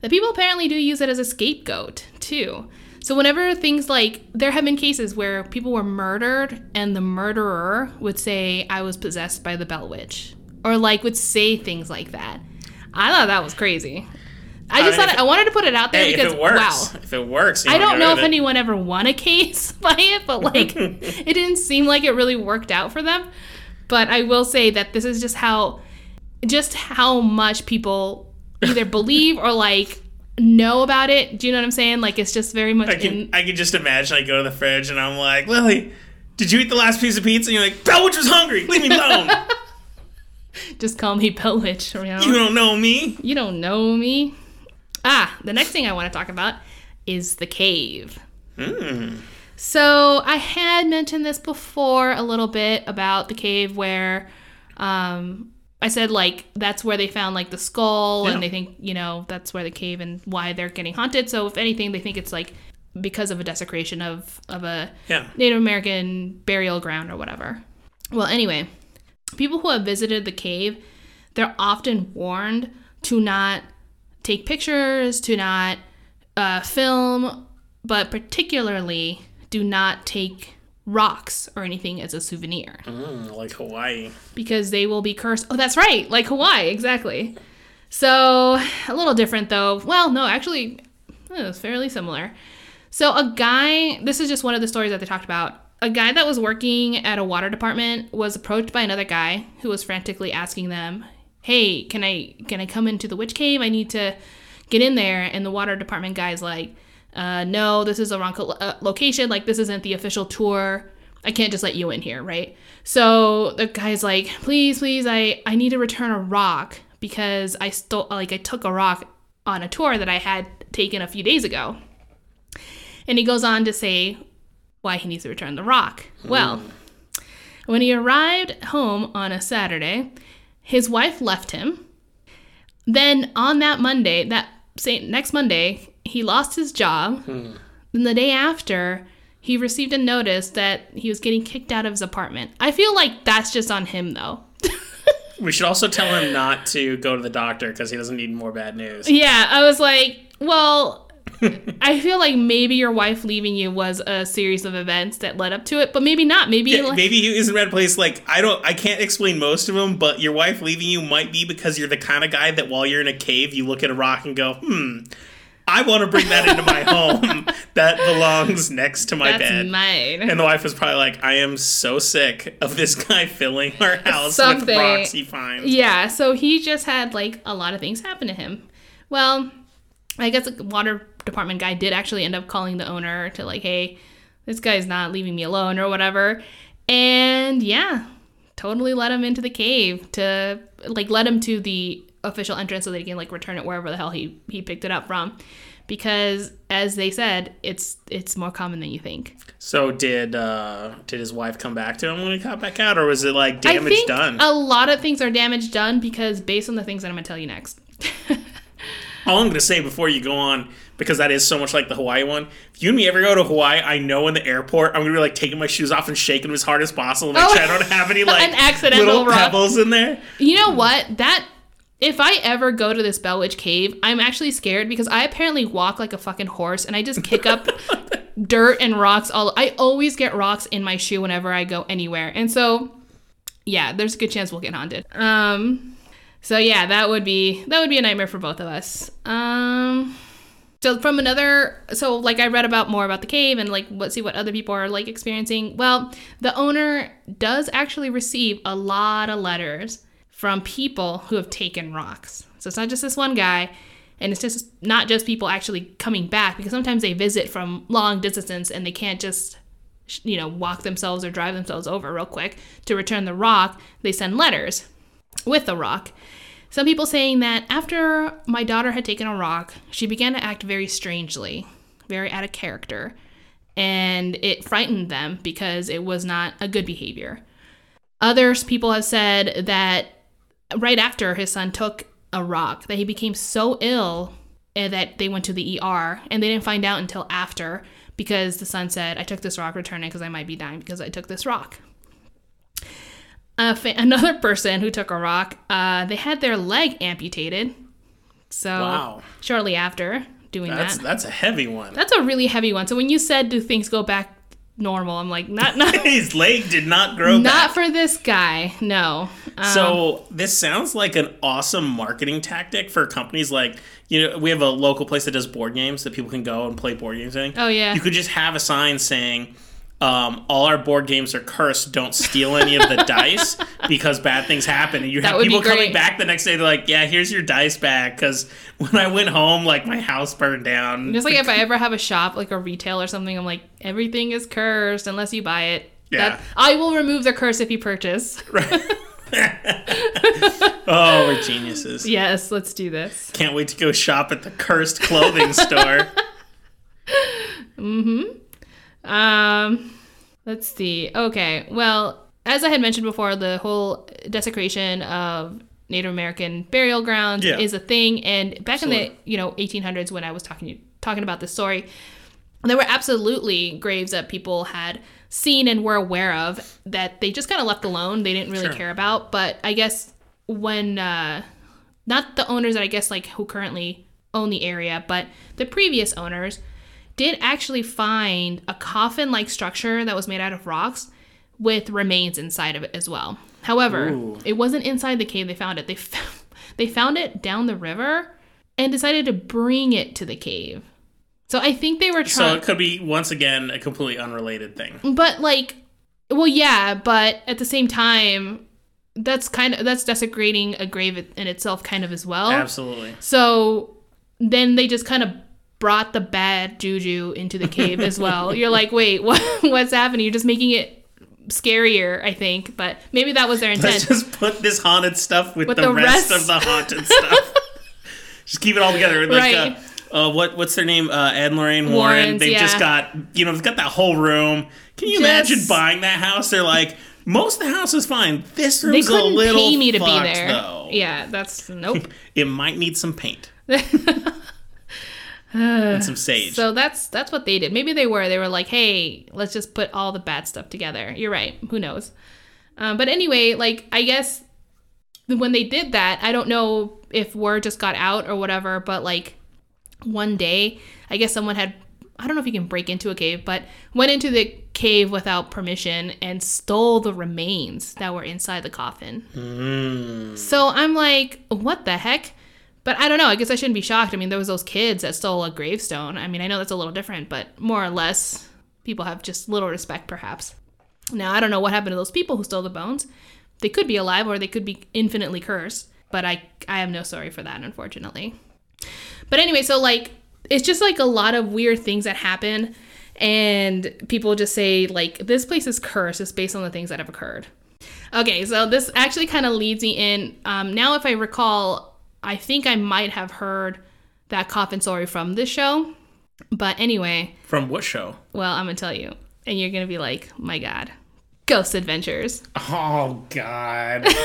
The people apparently do use it as a scapegoat too. So whenever things like there have been cases where people were murdered and the murderer would say I was possessed by the Bell Witch or like would say things like that. I thought that was crazy. I just mean, thought if I wanted to put it out there Hey, if because it works, wow. if it works, I don't know if it. anyone ever won a case by it, but like it didn't seem like it really worked out for them. But I will say that this is just how just how much people either believe or like know about it. Do you know what I'm saying? Like it's just very much I can in I can just imagine I go to the fridge and I'm like, Lily, did you eat the last piece of pizza? And you're like, Bellwitch was hungry. Leave me alone. just call me Bell Witch. You, know? you don't know me. you don't know me. Ah, the next thing I want to talk about is the cave. Hmm. So I had mentioned this before a little bit about the cave where um, I said like that's where they found like the skull Yeah. and they think you know that's where the cave and why they're getting haunted. So if anything, they think it's like because of a desecration of of a Yeah. Native American burial ground or whatever. Well, anyway, people who have visited the cave, they're often warned to not take pictures, to not uh, film, but particularly do not take rocks or anything as a souvenir Mm, like Hawaii. because they will be cursed. Oh, that's right, like Hawaii, exactly. So a little different though. Well, no, actually, it was fairly similar. So a guy, this is just one of the stories that they talked about. A guy that was working at a water department was approached by another guy who was frantically asking them, "Hey, can I can I come into the witch cave? I need to get in there." And the water department guy's like, uh, "No, this is the wrong co- uh, location. Like this isn't the official tour. I can't just let you in here, right?" So the guy's like, "Please, please, I I need to return a rock because I stole like I took a rock on a tour that I had taken a few days ago." And he goes on to say why he needs to return the rock. Well, when he arrived home on a Saturday, his wife left him. Then on that Monday, that same next Monday, he lost his job. Then the day after, he received a notice that he was getting kicked out of his apartment. I feel like that's just on him though. We should also tell him not to go to the doctor because he doesn't need more bad news. Yeah, I was like, well, I feel like maybe your wife leaving you was a series of events that led up to it, but maybe not. Maybe Yeah, like, maybe he is in a bad place. Like I don't, I can't explain most of them, but your wife leaving you might be because you're the kind of guy that while you're in a cave, you look at a rock and go, "Hmm, I want to bring that into my home. That belongs next to my that's bed." mine. And the wife was probably like, "I am so sick of this guy filling our house with Something. rocks he finds." Yeah, so he just had like a lot of things happen to him. Well, I guess the water department guy did actually end up calling the owner to like, hey, this guy's not leaving me alone or whatever. And yeah, totally let him into the cave to like let him to the official entrance so that he can like return it wherever the hell he he picked it up from. Because as they said, it's it's more common than you think. So did uh did his wife come back to him when he got back out, or was it like I damage think done? a lot of things are damage done because based on the things that I'm gonna tell you next. All I'm gonna say before you go on, because that is so much like the Hawaii one. If you and me ever go to Hawaii, I know in the airport I'm gonna be like taking my shoes off and shaking them as hard as possible, to make Oh. sure I don't have any like An accidental little rock. pebbles in there. You know what? That if I ever go to this Bell Witch cave, I'm actually scared because I apparently walk like a fucking horse and I just kick up dirt and rocks all I always get rocks in my shoe whenever I go anywhere. And so yeah, there's a good chance we'll get haunted. Um so yeah, that would be that would be a nightmare for both of us. Um so from another so like I read about more about the cave and like what see what other people are like experiencing. Well, the owner does actually receive a lot of letters from people who have taken rocks. So it's not just this one guy and it's just not just people actually coming back because sometimes they visit from long distances and they can't just you know walk themselves or drive themselves over real quick to return the rock. They send letters with the rock. Some people saying that after my daughter had taken a rock, she began to act very strangely, very out of character, and it frightened them because it was not a good behavior. Others people have said that right after his son took a rock, that he became so ill eh, that they went to the ER, and they didn't find out until after because the son said, "I took this rock, return it because I might be dying because I took this rock." fa- another person who took a rock, uh, they had their leg amputated. So Wow. shortly after doing That's that, that's a heavy one. that's a really heavy one. So when you said, "Do things go back normal?" I'm like, not not His leg did not grow not back. for this guy. No. Um, So this sounds like an awesome marketing tactic for companies like you know we have a local place that does board games that people can go and play board games in. Oh, yeah. You could just have a sign saying um, all our board games are cursed. Don't steal any of the dice because bad things happen. And you That have people coming back the next day. They're like, "Yeah, here's your dice back." Because when I went home, like my house burned down. just like if I ever have a shop, like a retail or something, I'm like, everything is cursed unless you buy it. Yeah. That- I will remove the curse if you purchase. Right. oh, we're geniuses. Yes, let's do this. Can't wait to go shop at the cursed clothing store. Um, let's see. Okay, well, as I had mentioned before, the whole desecration of Native American burial grounds Yeah. is a thing. And back in the you know 1800s, when I was talking talking about this story, there were absolutely graves that people had seen and were aware of that they just kind of left alone. They didn't really Sure. care about. But I guess when uh, not the owners that I guess like who currently own the area, but the previous owners did actually find a coffin like structure that was made out of rocks with remains inside of it as well. However, Ooh. it wasn't inside the cave they found it. They f- they found it down the river and decided to bring it to the cave. So I think they were trying. So it could be once again a completely unrelated thing. but like well yeah, but at the same time that's kind of that's desecrating a grave in itself kind of as well. Absolutely. So then they just kind of brought the bad juju into the cave as well. You're like, wait, what, what's happening? You're just making it scarier, I think. But maybe that was their intent. Let's just put this haunted stuff with, With the, the rest, rest. of the haunted stuff. just keep it all together. Like, Right. uh, uh, what what's their name? Uh, Ed and Lorraine Warren. Warrens, They've just got you know they've got that whole room. Can you Just- imagine buying that house? They're like most of the house is fine. This They room's a couldn't little pay me to be fucked, there. though. Yeah, that's nope. It might need some paint and some sage. So that's that's what they did. Maybe they were. They were like, "Hey, let's just put all the bad stuff together." You're right. Who knows? Um, but anyway, like I guess when they did that, I don't know if word just got out or whatever. But like one day, I guess someone had I don't know if you can break into a cave, but went into the cave without permission and stole the remains that were inside the coffin. Mm. So I'm like, what the heck? But I don't know. I guess I shouldn't be shocked. I mean, there was those kids that stole a gravestone. I mean, I know that's a little different, but more or less, people have just little respect, perhaps. Now, I don't know what happened to those people who stole the bones. They could be alive or they could be infinitely cursed, but I I have no sorry for that, unfortunately. But anyway, so like it's just like a lot of weird things that happen and people just say like this place is cursed just based on the things that have occurred okay so this actually kind of leads me in um, now if i recall i think i might have heard that coffin story from this show but anyway From what show? well i'm gonna tell you and you're gonna be like my god ghost adventures Oh God.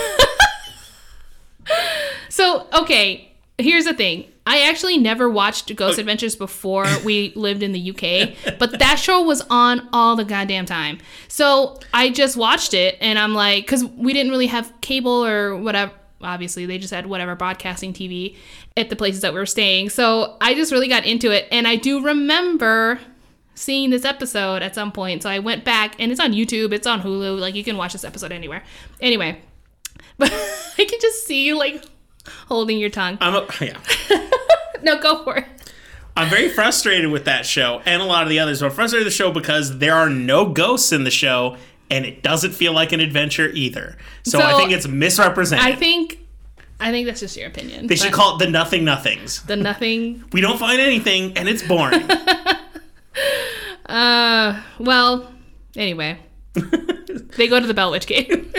So, okay, here's the thing. I actually never watched Ghost oh. Adventures before we lived in the UK, but that show was on all the goddamn time. So I just watched it and I'm like, because we didn't really have cable or whatever. Obviously, they just had whatever broadcasting TV at the places that we were staying. So I just really got into it. And I do remember seeing this episode at some point. So I went back and it's on YouTube, it's on Hulu. Like you can watch this episode anywhere. Anyway, but I can just see you like holding your tongue. I'm a, yeah. No, go for it. I'm very frustrated with that show and a lot of the others. I'm frustrated with the show because there are no ghosts in the show and it doesn't feel like an adventure either. So, I think it's misrepresented. I think I think that's just your opinion. they should call it the nothing nothings. the nothing. We don't find anything and it's boring. Uh, well, anyway, they go to the Bell Witch Cave.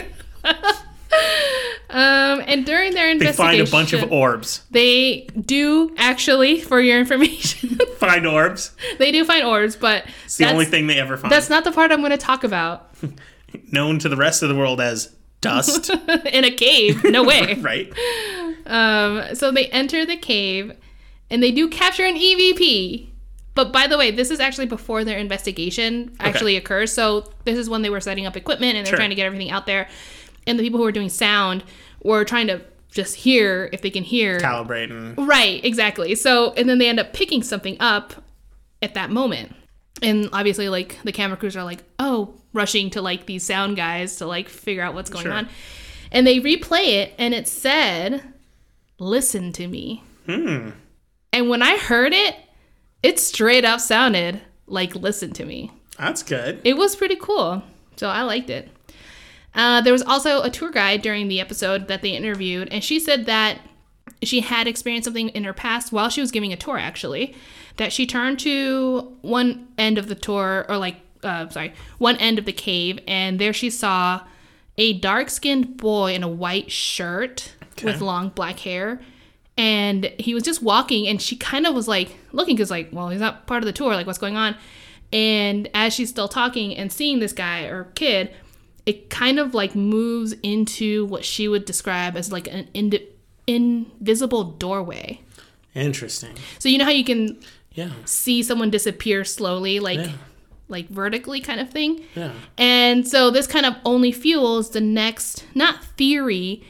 Um, and during their investigation, they find a bunch of orbs. they do actually, for your information, Find orbs. they do find orbs, but It's the only thing they ever find. that's not the part I'm going to talk about. known to the rest of the world as dust, In a cave, no way. right? Um, so they enter the cave and they do capture an EVP. But by the way, this is actually before their investigation actually occurs. So this is when they were setting up equipment and they're Sure. trying to get everything out there. And the people who were doing sound were trying to just hear if they can hear. Calibrating. Right, exactly. So, and then they end up picking something up at that moment. And obviously, like, the camera crews are like, oh, rushing to, like, these sound guys to, like, figure out what's going Sure. on. And they replay it, and it said, listen to me. Hmm. And when I heard it, it straight up sounded like listen to me. That's good. It was pretty cool. So I liked it. Uh, there was also a tour guide during the episode that they interviewed, and she said that she had experienced something in her past while she was giving a tour, actually. That she turned to one end of the tour, or like, uh, sorry, one end of the cave, and there she saw a dark skinned boy in a white shirt with long black hair. And he was just walking, and she kind of was like looking, because, like, well, he's not part of the tour. Like, what's going on? And as she's still talking and seeing this guy or kid, it kind of like moves into what she would describe as like an indi- invisible doorway. Interesting. So you know how you can Yeah. see someone disappear slowly, like Yeah. like vertically kind of thing. Yeah. And so this kind of only fuels the next not theory,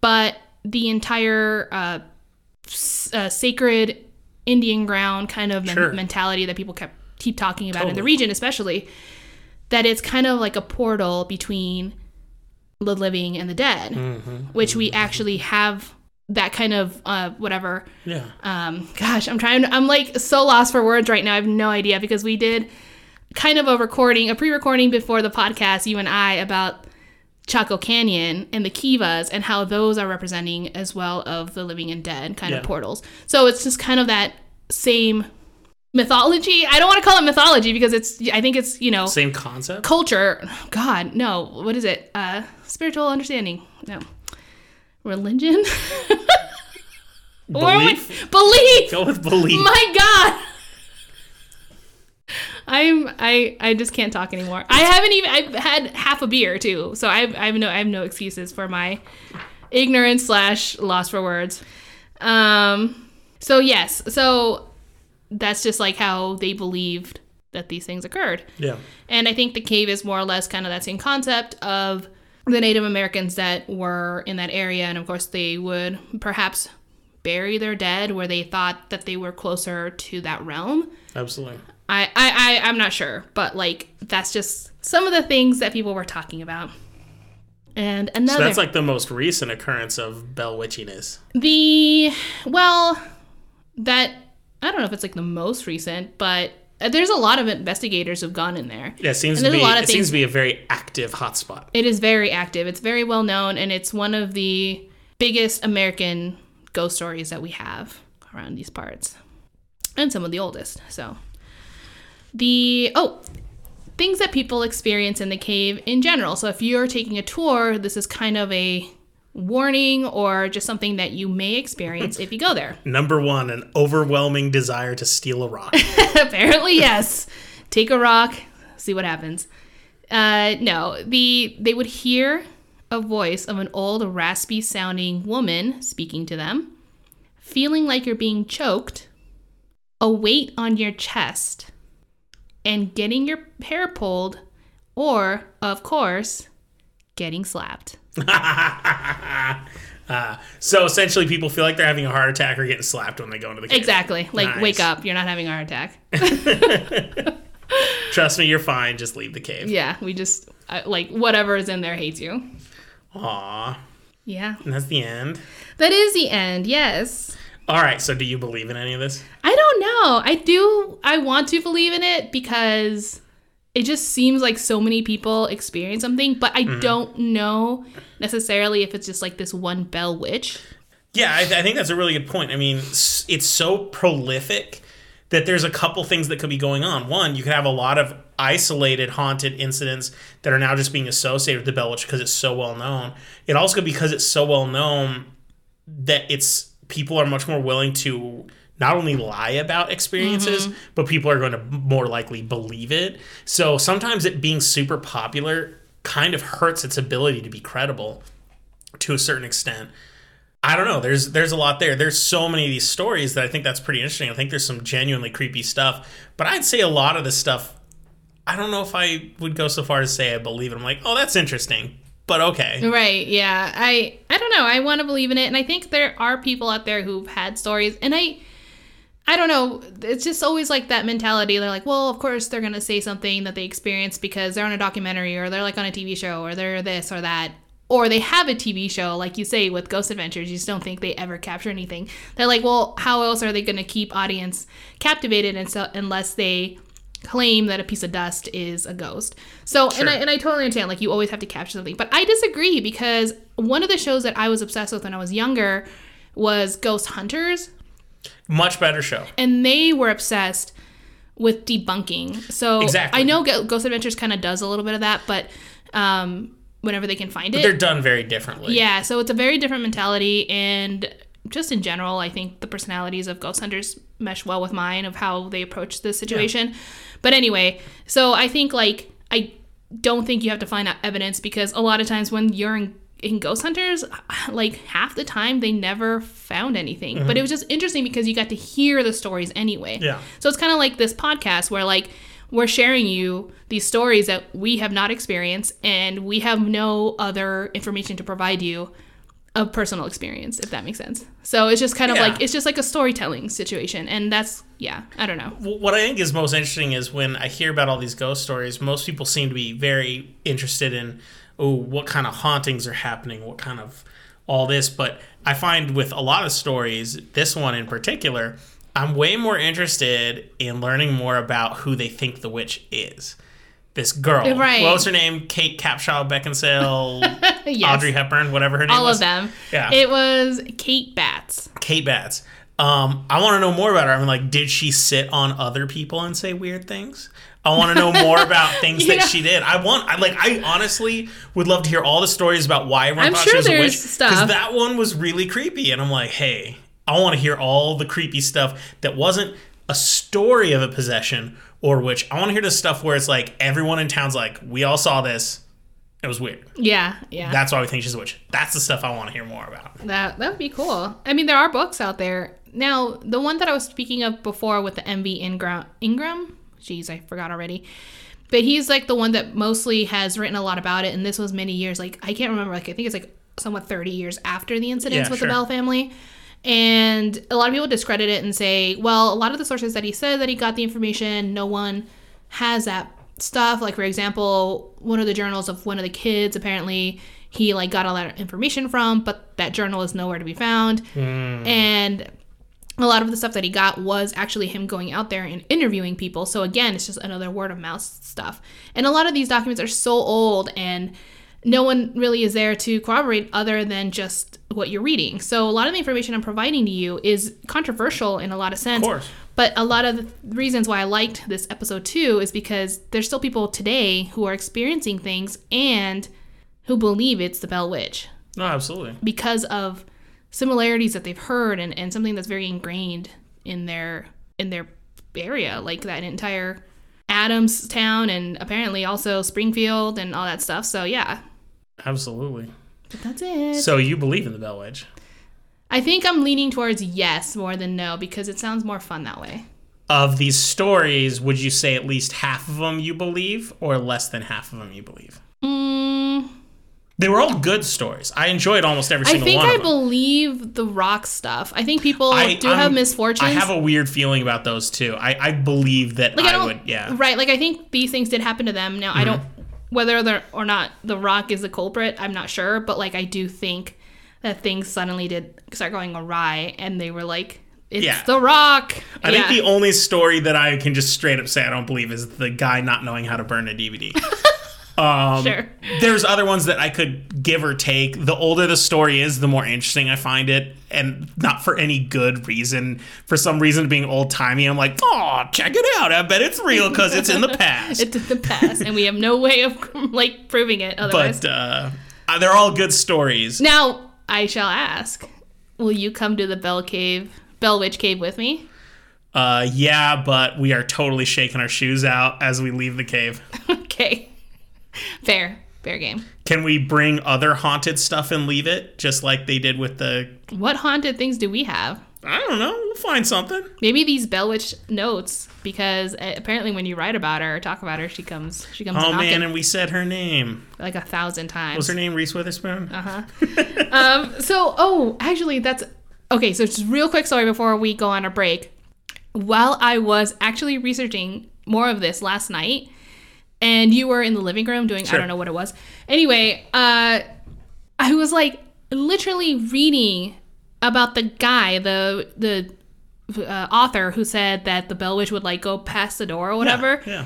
but the entire uh, s- uh, sacred Indian ground kind of men- Sure. mentality that people kept keep talking about in the region, especially that it's kind of like a portal between the living and the dead, Mm-hmm. which we actually have that kind of uh, whatever. Yeah. um gosh i'm trying i'm like so lost for words right now. I have no idea because we did kind of a recording a pre-recording before the podcast you and i about chaco canyon and the kivas and how those are representing as well of the living and dead kind of portals. So it's just kind of that same mythology? I don't want to call it mythology because it's i think it's you know Same concept. culture. God no. What is it? Uh spiritual understanding. No. Religion? Am I- Belief. belief! Go with belief. my god! I'm i i just can't talk anymore. I haven't even i've had half a beer too. So i've i have no i have no excuses for my ignorance slash loss for words. Um so yes. So that's just like how they believed that these things occurred yeah. and I think the cave is more or less kind of that same concept of the Native Americans that were in that area. And of course, they would perhaps bury their dead where they thought that they were closer to that realm. Absolutely. I, I, I I'm not sure, but like that's just some of the things that people were talking about. And So another that's like the most recent occurrence of bell witchiness. the well that I don't know if it's like the most recent, but uh, there's a lot of investigators who've gone in there. Yeah, it seems to be a lot of it seems to be a very active hotspot. It is very active. It's very well known, and it's one of the biggest American ghost stories that we have around these parts, and some of the oldest. So, the oh, things that people experience in the cave in general. So, if you're taking a tour, this is kind of a warning or just something that you may experience if you go there. Number one, an overwhelming desire to steal a rock. Apparently, yes. Take a rock, see what happens. Uh, no, the they would hear a voice of an old, raspy sounding woman speaking to them, feeling like you're being choked, a weight on your chest, and getting your hair pulled, or, of course, getting slapped. Uh, so essentially, people feel like they're having a heart attack or getting slapped when they go into the cave. Exactly. Like, Nice. wake up, you're not having a heart attack. Trust me, you're fine. Just leave the cave. yeah, we just, uh, like, whatever is in there hates you. Aw, Yeah. and that's the end. That is the end, yes. All right. So, do you believe in any of this? I don't know. I do, I want to believe in it because it just seems like so many people experience something, but I mm-hmm. don't know necessarily if it's just like this one bell witch. Yeah, I, I think that's a really good point. I mean, it's so prolific that there's a couple things that could be going on. One, you could have a lot of isolated haunted incidents that are now just being associated with the Bell Witch because it's so well known. It also because it's so well known that it's people are much more willing to not only lie about experiences, mm-hmm. but people are going to more likely believe it. So sometimes it being super popular kind of hurts its ability to be credible to a certain extent. I don't know. There's there's a lot there. There's so many of these stories that I think that's pretty interesting. I think there's some genuinely creepy stuff, but I'd say a lot of this stuff. I don't know if I would go so far as to say I believe it. I'm like, oh, that's interesting, but okay. Right, yeah. I I don't know. I want to believe in it and I think there are people out there who've had stories and I I don't know. It's just always like that mentality. They're like, well, of course they're going to say something that they experienced because they're on a documentary or they're like on a TV show or they're this or that. Or they have a TV show, like you say with Ghost Adventures. You just don't think they ever capture anything. They're like, well, how else are they going to keep audience captivated and so, unless they claim that a piece of dust is a ghost. So, and I and I totally understand like you always have to capture something, but I disagree because one of the shows that I was obsessed with when I was younger was Ghost Hunters, Much better show. and they were obsessed with debunking. So, Exactly. I know Ghost Adventures kind of does a little bit of that, but um whenever they can find it. They're done very differently. Yeah, so it's a very different mentality, and just in general, I think the personalities of ghost hunters mesh well with mine of how they approach this situation. But anyway, so I think like I don't think you have to find out evidence because a lot of times when you're in, in ghost hunters, like half the time they never found anything. But it mm-hmm. was just interesting because you got to hear the stories anyway. Yeah. So it's kind of like this podcast where like we're sharing you these stories that we have not experienced and we have no other information to provide you of personal experience if that makes sense. So it's just kind of Yeah. like it's just like a storytelling situation and that's yeah, I don't know. What I think is most interesting is when I hear about all these ghost stories, most people seem to be very interested in, oh, what kind of hauntings are happening, what kind of all this. But I find with a lot of stories, this one in particular, I'm way more interested in learning more about who they think the witch is. This girl. Right. What was her name? Kate Capshaw Beckinsale, Yes. Audrey Hepburn, whatever her name is. All was. of them. Yeah. It was Kate Batts. Kate Batts. Um, I want to know more about her. I mean, like, did she sit on other people and say weird things? I want to know more about things that she did. I want, I like, I honestly would love to hear all the stories about why I'm sure was a witch. because that one was really creepy, and I'm like, hey, I want to hear all the creepy stuff that wasn't a story of a possession or witch. I want to hear the stuff where it's like everyone in town's like, we all saw this. It was weird. Yeah, yeah. That's why we think she's a witch. That's the stuff I want to hear more about. That that would be cool. I mean, there are books out there now. The one that I was speaking of before with the MV Ingram, Ingram. Jeez, I forgot already. But he's like the one that mostly has written a lot about it, and this was many years. Like I can't remember. Like I think it's like somewhat thirty years after the incidents Yeah, with sure. the Bell family. And a lot of people discredit it and say, well, a lot of the sources that he said that he got the information, no one has that stuff. Like, for example, one of the journals of one of the kids, apparently he like got all that information from, but that journal is nowhere to be found. Hmm. And a lot of the stuff that he got was actually him going out there and interviewing people. So again, it's just another word of mouth stuff. And a lot of these documents are so old and no one really is there to corroborate other than just what you're reading. So a lot of the information I'm providing to you is controversial in a lot of sense. Of course. But a lot of the reasons why I liked this episode too is because there's still people today who are experiencing things and who believe it's the Bell Witch No, absolutely. because of similarities that they've heard and, and something that's very ingrained in their in their area like that entire adams town and apparently also springfield and all that stuff so yeah Absolutely. but that's it So you believe in the Bell Witch? i think i'm leaning towards yes more than no because it sounds more fun that way Of these stories, would you say at least half of them you believe, or less than half of them you believe? mm, They were all good stories. I enjoyed almost every i single think one i of them. believe the rock stuff i think people I- do I'm- have misfortunes I have a weird feeling about those too. I, I believe that like I, I, would, yeah. right like i think these things did happen to them now Mm-hmm. i don't whether or not the rock is the culprit i'm not sure but like i do think that things suddenly did start going awry and they were like it's Yeah. the rock I yeah. think the only story that I can just straight up say I don't believe is the guy not knowing how to burn a DVD. um, sure There's other ones that I could give or take. The older the story is, the more interesting I find it, and not for any good reason. For some reason, being old timey, I'm like, oh, check it out. I bet it's real because it's in the past. it's in the past and we have no way of like proving it otherwise but uh, uh, they're all good stories. now i shall ask will you come to the bell cave bell witch cave with me Uh, yeah, but we are totally shaking our shoes out as we leave the cave. okay fair fair game Can we bring other haunted stuff and leave it, just like they did with the? what haunted things do we have I don't know. We'll find something. Maybe these Bellwitch notes, because uh, apparently when you write about her or talk about her, she comes she comes Oh man, and we said her name. like a thousand times. Was her name Reese Witherspoon? Uh-huh. um, so, oh, actually, that's okay. So, just real quick story before we go on a break. While I was actually researching more of this last night, and you were in the living room doing I don't know what it was. Anyway, uh, I was like literally reading about the guy, the the uh, author who said that the Bell Witch would like go past the door or whatever Yeah.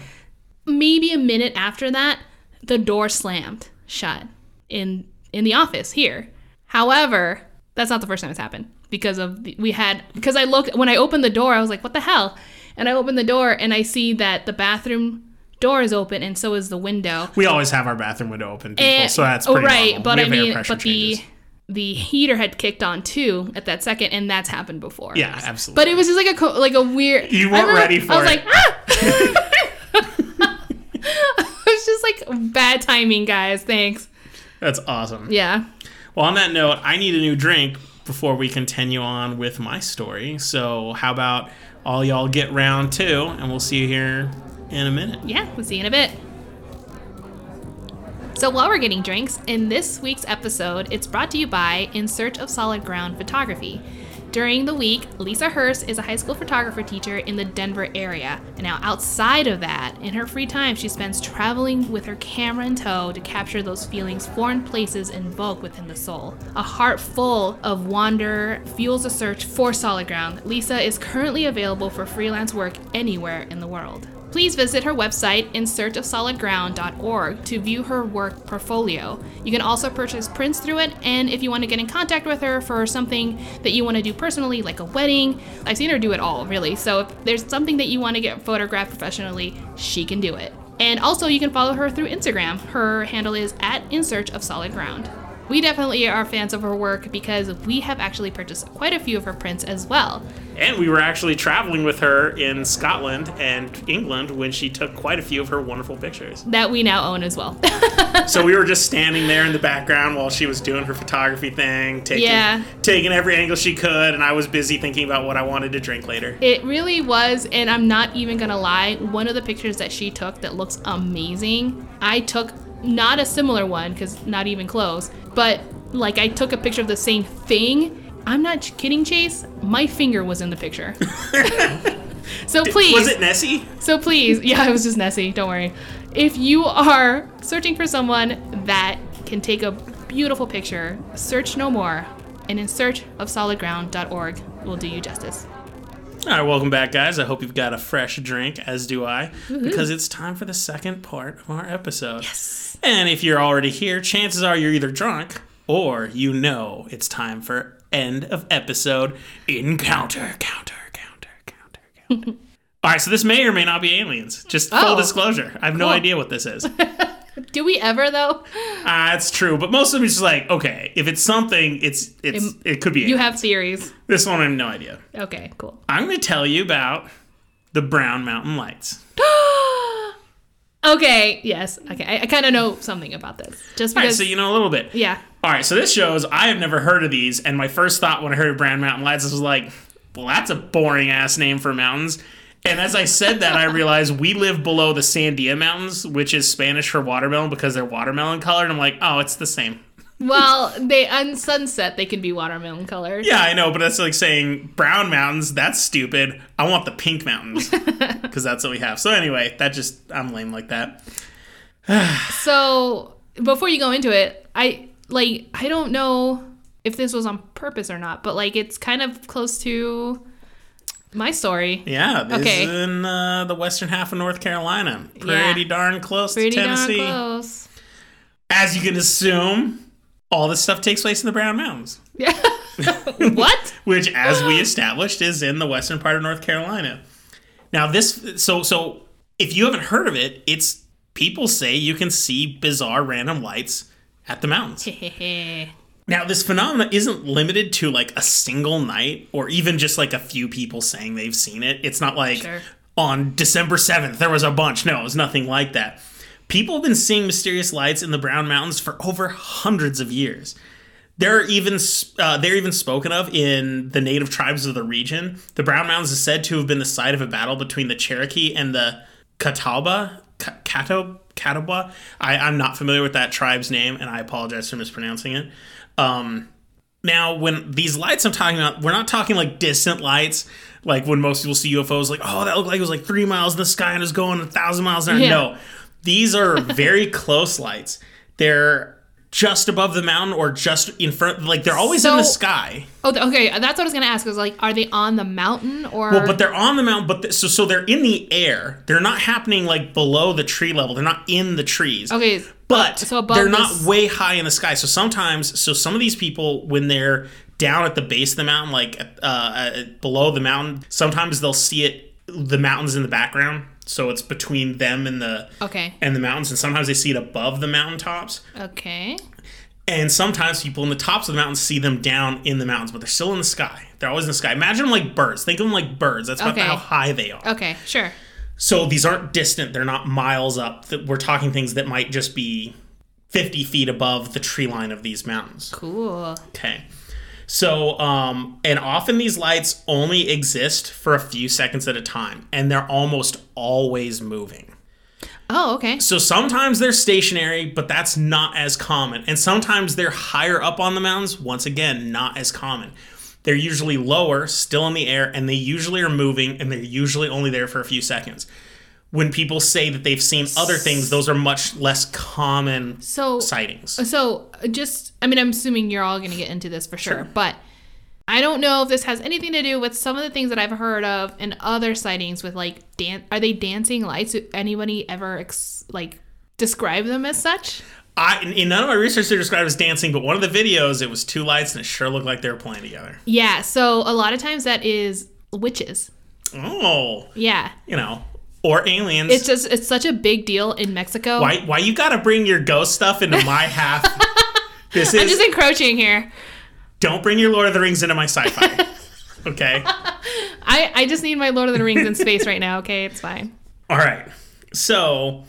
maybe a minute after that, the door slammed shut in in the office here. However, that's not the first time it's happened because of the, we had because I looked when I opened the door, I was like, "What the hell?" And I opened the door and I see that the bathroom door is open and so is the window. We always have our bathroom window open, people, And- so that's oh pretty right, normal. but I mean, but the changes. the heater had kicked on too at that second, and that's happened before. Yeah, absolutely. But it was just like a co- like a weird. You weren't remember- ready for it. I was it. like, ah! it was just like bad timing, guys. Thanks. That's awesome. Yeah. Well, on that note, I need a new drink before we continue on with my story. So, how about all y'all get round two, and we'll see you here in a minute. Yeah, we'll see you in a bit. So while we're getting drinks, in this week's episode, it's brought to you by In Search of Solid Ground Photography. During the week, Lisa Hurst is a high school photographer teacher in the Denver area. And now, outside of that, in her free time, she spends traveling with her camera in tow to capture those feelings foreign places invoke within the soul. A heart full of wonder fuels a search for solid ground. Lisa is currently available for freelance work anywhere in the world. Please visit her website, insearchofsolidground.org, to view her work portfolio. You can also purchase prints through it, and if you want to get in contact with her for something that you want to do personally, like a wedding, I've seen her do it all, really. So if there's something that you want to get photographed professionally, she can do it. And also, you can follow her through Instagram. Her handle is at In Search of Solid Ground. We definitely are fans of her work because we have actually purchased quite a few of her prints as well. And we were actually traveling with her in Scotland and England when she took quite a few of her wonderful pictures. That we now own as well. so we were just standing there in the background while she was doing her photography thing, taking Yeah. taking every angle she could, and I was busy thinking about what I wanted to drink later. It really was, and I'm not even gonna lie, one of the pictures that she took that looks amazing, I took not a similar one, because not even close, but like I took a picture of the same thing. I'm not kidding, Chase. My finger was in the picture. so please, Was it Nessie? so please, yeah, it was just Nessie. Don't worry. If you are searching for someone that can take a beautiful picture, search no more, and in search of solidground.org will do you justice. All right, welcome back, guys. I hope you've got a fresh drink, as do I, because it's time for the second part of our episode. Yes. And if you're already here, chances are you're either drunk or you know it's time for end of episode encounter, counter, counter, counter, counter. All right, so this may or may not be aliens. Just full Oh, disclosure, I have no idea what this is. Do we ever though? Ah, it's true, but most of them is just like, okay, if it's something, it's it's Im- it could be. You have theories. this one. I have no idea. Okay, cool. I'm going to tell you about the Brown Mountain Lights. okay, yes. Okay, I, I kind of know something about this. Just All right, because. so you know a little bit. yeah. All right, so this shows I have never heard of these, and my first thought when I heard Brown Mountain Lights was like, well, that's a boring ass name for mountains. And as I said that, I realized we live below the Sandia Mountains, which is Spanish for watermelon because they're watermelon colored. I'm like, oh, it's the same. Well, they on sunset they can be watermelon colored. Yeah, I know, but that's like saying brown mountains. That's stupid. I want the pink mountains because that's what we have. So anyway, that just I'm lame like that. So before you go into it, I like I don't know if this was on purpose or not, but like it's kind of close to my story. Yeah, this Okay. is in uh, the western half of North Carolina. Yeah. Pretty darn close Pretty to darn Tennessee. close. As you can assume, all this stuff takes place in the Brown Mountains, Yeah. what? which, as we established, is in the western part of North Carolina. Now, this so so if you haven't heard of it, it's people say you can see bizarre random lights at the mountains. Now, this phenomenon isn't limited to like a single night or even just like a few people saying they've seen it. It's not like Sure. on December 7th there was a bunch. No, it was nothing like that. People have been seeing mysterious lights in the Brown Mountains for over hundreds of years. They're even uh, they're even spoken of in the native tribes of the region. The Brown Mountains is said to have been the site of a battle between the Cherokee and the Catawba. Ca- Cato Catawba. I, I'm not familiar with that tribe's name, and I apologize for mispronouncing it. Um, now, when these lights I'm talking about, we're not talking like distant lights, like when most people see UFOs, like, oh, that looked like it was like three miles in the sky and it was going a thousand miles an hour. Yeah. No, these are very close lights. They're just above the mountain or just in front, like they're always in the sky. Oh, okay. That's what I was gonna ask. Was like, are they on the mountain or? Well, but they're on the mountain, but th- so so they're in the air. They're not happening like below the tree level. They're not in the trees. okay. But so they're not this- way high in the sky. So sometimes, so some of these people, when they're down at the base of the mountain, like uh, uh, below the mountain, sometimes they'll see it, the mountains in the background. So it's between them and the Okay. and the mountains, and sometimes they see it above the mountaintops. Okay. And sometimes people in the tops of the mountains see them down in the mountains, but they're still in the sky. They're always in the sky. Imagine them like birds. Think of them like birds. That's about Okay. how high they are. Okay. Sure. So these aren't distant. They're not miles up. We're talking things that might just be 50 feet above the tree line of these mountains. Cool. Okay. So, um, and often these lights only exist for a few seconds at a time, and they're almost always moving. Oh, okay. So sometimes they're stationary, but that's not as common. And sometimes they're higher up on the mountains, once again, not as common. They're usually lower, still in the air, and they usually are moving, and they're usually only there for a few seconds. When people say that they've seen other things, those are much less common So sightings. So, just, I mean, I'm assuming you're all going to get into this for sure, but I don't know if this has anything to do with some of the things that I've heard of and other sightings with like dan- Are they dancing lights? Anybody ever ex- like describe them as such? I, in- in none of my research, they're described as dancing, but one of the videos, it was two lights, and it sure looked like they were playing together. Yeah. So a lot of times that is witches. Oh, Yeah. you know, or aliens. It's just it's such a big deal in Mexico. why, why you gotta bring your ghost stuff into my half? This I'm is just encroaching here. don't bring your Lord of the Rings into my sci-fi. okay. I I just need my Lord of the Rings in space right now. Okay, it's fine. All right. So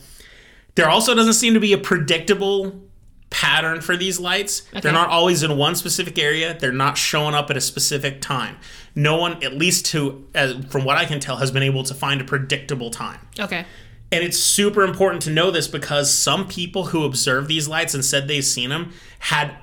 there also doesn't seem to be a predictable pattern for these lights. Okay. They're not always in one specific area. They're not showing up at a specific time. No one, at least to uh, from what I can tell, has been able to find a predictable time. Okay. And it's super important to know this because some people who observed these lights and said they've seen them had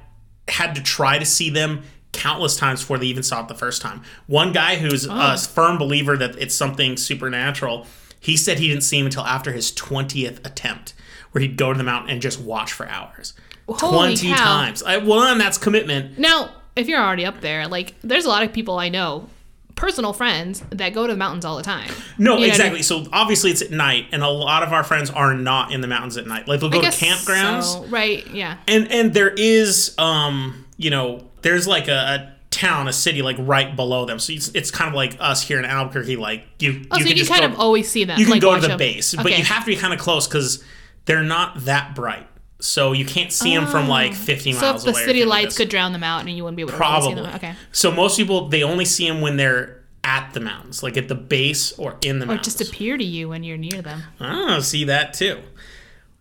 had to try to see them countless times before they even saw it the first time. One guy who's a firm believer that it's something supernatural, he said he didn't see him until after his 20th attempt, where he'd go to the mountain and just watch for hours. Holy 20 cow. times. I, one, that's commitment. Now, if you're already up there, like there's a lot of people I know, personal friends that go to the mountains all the time. No, You know what I exactly. mean? So obviously it's at night, and a lot of our friends are not in the mountains at night. Like they'll go to campgrounds. so. right? Yeah. and and there is um you know there's like a, a town a city like right below them so it's, it's kind of like us here in albuquerque like you Oh, so you can kind go, of always see them. you can like, go to the base but you have to be kind of close because they're not that bright so you can't see them from like 50 So miles if the away city lights could drown them out, and you wouldn't be able to really see them. Okay. so most people they only see them when they're at the mountains like at the base or in the Or mountains Or just appear to you when you're near them. Oh, see that too.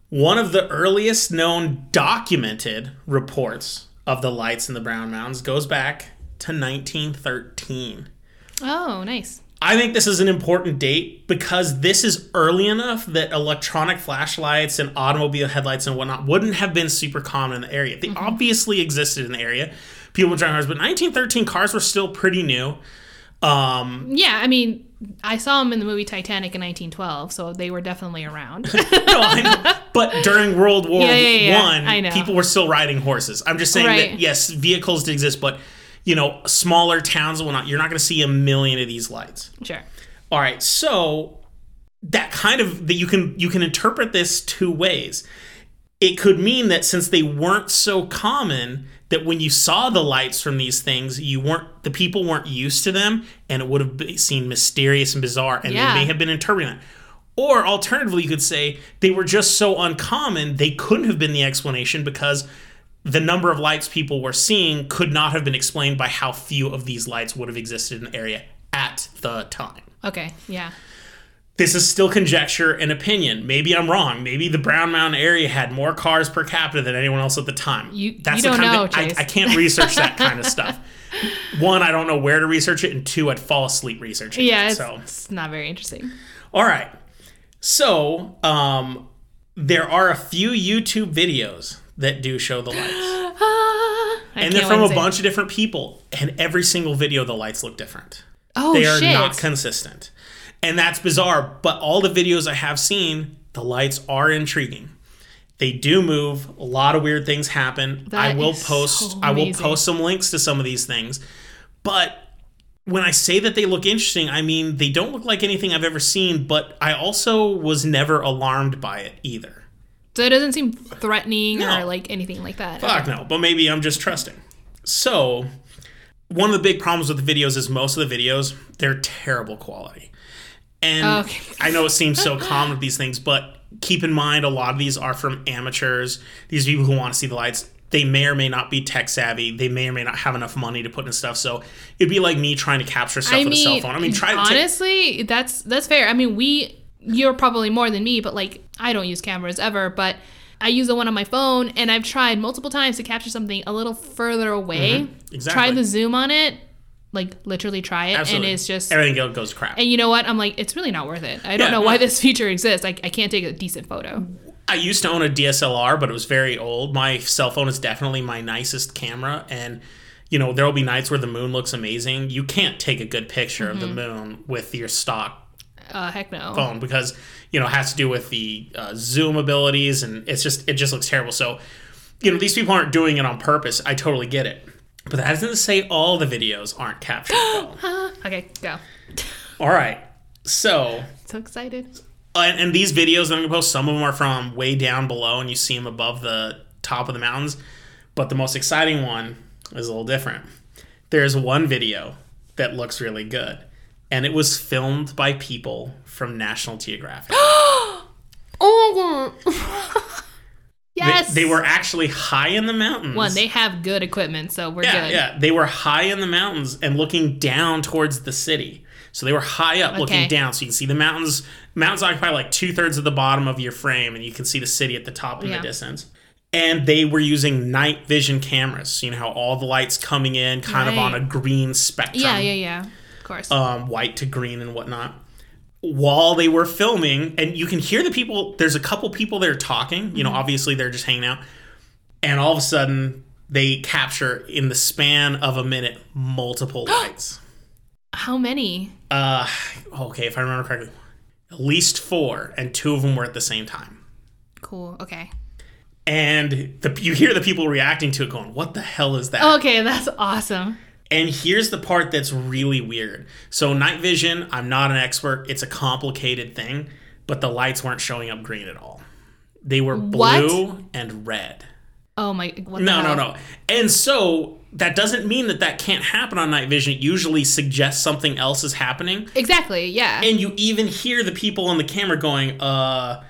One of the earliest known documented reports of the lights in the Brown Mountains goes back to 1913. Oh, nice. I think this is an important date because this is early enough that electronic flashlights and automobile headlights and whatnot wouldn't have been super common in the area. They obviously existed in the area. People were driving cars, but 1913 cars were still pretty new. Um, Yeah, I mean, I saw them in the movie Titanic in 1912, so they were definitely around. no, I know. But during World War Yeah, yeah, yeah. One, I people were still riding horses. I'm just saying Right. that yes, vehicles did exist, but you know, smaller towns and whatnot, you're not going to see a million of these lights. sure. All right, so that kind of that you can you can interpret this two ways. It could mean that since they weren't so common, that when you saw the lights from these things, you weren't the people weren't used to them, and it would have seemed mysterious and bizarre, and Yeah. they may have been interpreting that. Or alternatively, you could say they were just so uncommon they couldn't have been the explanation because the number of lights people were seeing could not have been explained by how few of these lights would have existed in the area at the time Okay, yeah. this is still conjecture and opinion. Maybe I'm wrong. Maybe the Brown Mountain area had more cars per capita than anyone else at the time. You- the you don't kind know, of Chase. I, I can't research that kind of stuff. One, I don't know where to research it, and two, I'd fall asleep researching Yeah, it. it's, So, it's not very interesting. all right. So, um, there are a few YouTube videos that do show the lights, Ah, and they're from a see it. bunch of different people. And every single video, the lights look different. Oh, they are shit. not consistent. And that's bizarre, but all the videos I have seen, the lights are intriguing. They do move, a lot of weird things happen. I will post so I will post some links to some of these things. But when I say that they look interesting, I mean they don't look like anything I've ever seen, but I also was never alarmed by it either. So it doesn't seem threatening No. or like anything like that. Fuck no, but maybe I'm just trusting. So, one of the big problems with the videos is most of the videos, they're terrible quality. And oh, Okay. I know it seems so common with these things, but keep in mind a lot of these are from amateurs. These people who want to see the lights. They may or may not be tech savvy. They may or may not have enough money to put in stuff. So it'd be like me trying to capture stuff I with mean, a cell phone. I mean, try to take, honestly, that's that's fair. I mean, we you're probably more than me, but like I don't use cameras ever, but I use the one on my phone, and I've tried multiple times to capture something a little further away. Mm-hmm. exactly. Try the zoom on it, like literally try it, Absolutely. and it's just. everything goes crap. And you know what? I'm like, it's really not worth it. I don't Yeah, know no. why this feature exists. Like I can't take a decent photo. I used to own a DSLR, but it was very old. My cell phone is definitely my nicest camera, and you know there will be nights where the moon looks amazing. You can't take a good picture of the Mm-hmm. moon with your stock Uh, heck no. phone because you know it has to do with the uh, zoom abilities, and it's just it just looks terrible. So you know these people aren't doing it on purpose. I totally get it, but that doesn't say all the videos aren't captured. Okay, go. all right, so So excited. and, and these videos that I'm gonna post, some of them are from way down below, and you see them above the top of the mountains. But the most exciting one is a little different. There's one video that looks really good, and it was filmed by people from National Geographic. Oh yes. They, they were actually high in the mountains. one. They have good equipment, so we're yeah, good. yeah, they were high in the mountains and looking down towards the city. So they were high up, looking down, so you can see the mountains. Mountains occupy like two thirds of the bottom of your frame, and you can see the city at the top in Yeah. the distance. And they were using night vision cameras. So you know how all the lights coming in, kind of on a green spectrum, Yeah, yeah, yeah. Of course. um, white to green and whatnot. While they were filming, and you can hear the people. There's a couple people there talking. You know, Mm-hmm. obviously they're just hanging out. And all of a sudden, they capture in the span of a minute multiple lights. How many? Uh, okay, if I remember correctly, at least four, and two of them were at the same time. Cool. Okay. And the, you hear the people reacting to it, going, "What the hell is that?" Okay, that's awesome. And here's the part that's really weird. So night vision, I'm not an expert. It's a complicated thing, but the lights weren't showing up green at all. They were blue What? and red. Oh my. No, no, no. And so that doesn't mean that that can't happen on night vision. It usually suggests something else is happening. Exactly. Yeah. And you even hear the people on the camera going, "Uh,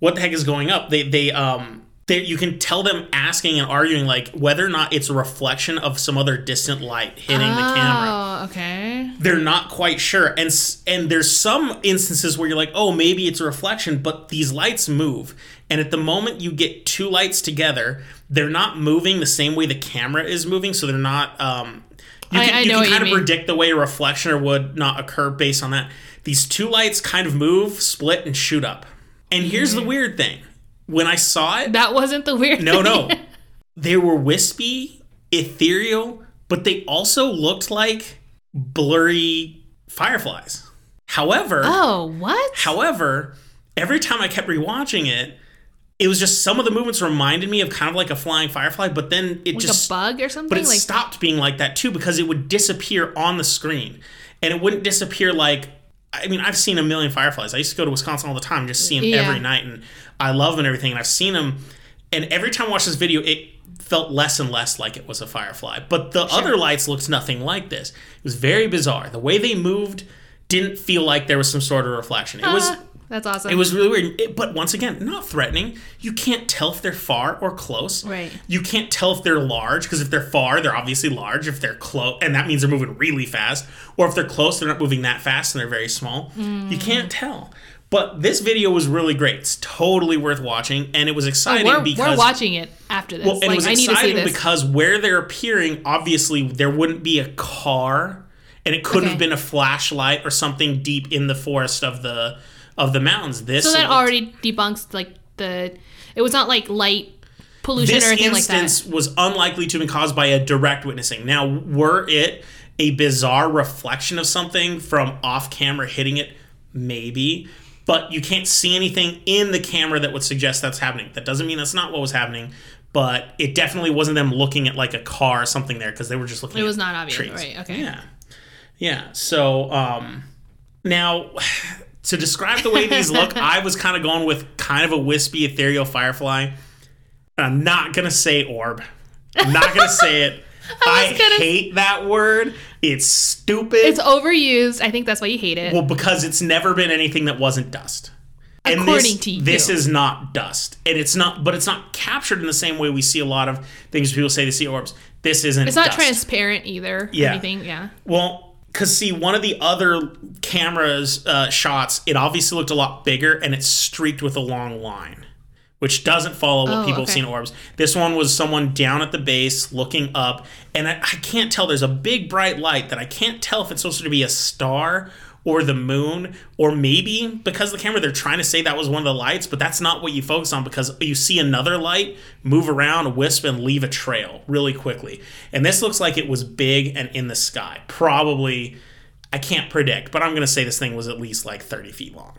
what the heck is going up?" They they um they, you can tell them asking and arguing like whether or not it's a reflection of some other distant light hitting the camera. Oh, okay. They're not quite sure, and and there's some instances where you're like, "Oh, maybe it's a reflection," but these lights move, and at the moment you get two lights together, they're not moving the same way the camera is moving, so they're not. Um, you I- can, I you know can what you kind of predict the way a reflection or would not occur based on that. These two lights kind of move, split, and shoot up. And here's the weird thing: when I saw it, That wasn't the weird. no, thing. no, they were wispy, ethereal, but they also looked like blurry fireflies. However, Oh, what? However, every time I kept rewatching it, it was just some of the movements reminded me of kind of like a flying firefly, but then it like just a bug or something? but it like stopped being like that too because it would disappear on the screen. And it wouldn't disappear like I mean, I've seen a million fireflies. I used to go to Wisconsin all the time, just see them Yeah. every night, and I love them and everything. And I've seen them, and every time I watch this video, it felt less and less like it was a firefly. But the other lights looked nothing like this. It was very bizarre. The way they moved didn't feel like there was some sort of reflection. It was Ah, that's awesome. it was really weird. It- but once again, not threatening. You can't tell if they're far or close. Right. You can't tell if they're large because if they're far, they're obviously large. If they're close, and that means they're moving really fast. Or if they're close, they're not moving that fast and they're very small. Mm. You can't tell. But this video was really great. It's totally worth watching, and it was exciting we're, because we're watching it after this. well, and like it was I need to see exciting this. because where they're appearing, obviously there wouldn't be a car, and it could Okay. have been a flashlight or something deep in the forest of the of the mountains. This so that already debunks like the. It was not like light pollution this or anything like instance that. was unlikely to have been caused by a direct witnessing. Now, were it a bizarre reflection of something from off camera hitting it? Maybe. But you can't see anything in the camera that would suggest that's happening. That doesn't mean that's not what was happening, but it definitely wasn't them looking at like a car or something there because they were just looking It was not obvious, trees. right, okay. Yeah. Yeah. So, um, now to describe the way these look, I was kind of going with kind of a wispy, ethereal firefly. I'm not gonna say orb. I'm not gonna say it. I, was gonna- hate that word. It's stupid. It's overused. I think that's why you hate it. well, because it's never been anything that wasn't dust. And According this, to you. this is not dust, and it's not. But it's not captured in the same way we see a lot of things. People say they see orbs. This isn't. it's not dust. transparent either. Yeah. Anything. Yeah. Well, because see, one of the other cameras uh, shots, it obviously looked a lot bigger and it's streaked with a long line, which doesn't follow what Oh, people have seen orbs. This one was someone down at the base looking up, and I, I can't tell. There's a big bright light that I can't tell if it's supposed to be a star or the moon, or maybe because of the camera they're trying to say that was one of the lights, but that's not what you focus on because you see another light move around, wisp, and leave a trail really quickly. And this looks like it was big and in the sky. Probably, I can't predict, but I'm going to say this thing was at least like 30 feet long.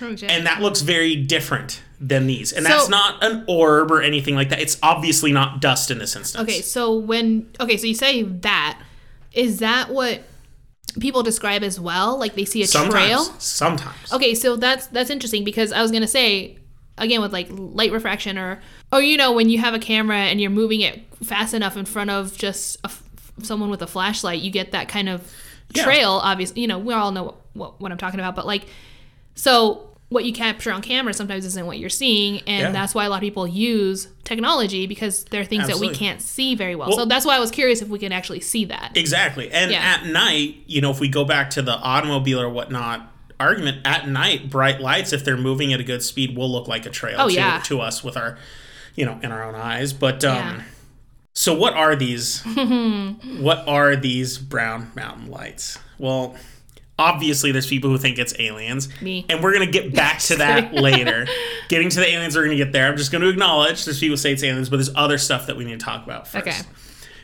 Oh, okay. And that looks very different than these. And So- that's not an orb or anything like that. It's obviously not dust in this instance. Okay, so when okay, so you say that is that what people describe as well? Like they see a Sometimes. trail? Sometimes. Okay, so that's that's interesting because I was gonna say again with like light refraction or or you know when you have a camera and you're moving it fast enough in front of just a someone with a flashlight, you get that kind of Yeah. trail. Obviously, you know we all know what, what I'm talking about, but like so what you capture on camera sometimes isn't what you're seeing, and Yeah. that's why a lot of people use technology because there are things that we can't see very well. Well- so that's why I was curious if we can actually see that. Exactly. And Yeah. at night, you know, if we go back to the automobile or whatnot argument, at night, bright lights, if they're moving at a good speed, will look like a trail Oh, to, yeah. to us with our, you know, in our own eyes. But, um, so what are these? what are these brown mountain lights? Well, Obviously, there's people who think it's aliens. Me. And we're going to get back to that later. Getting to the aliens, we're going to get there. I'm just going to acknowledge there's people who say it's aliens, but there's other stuff that we need to talk about first. Okay.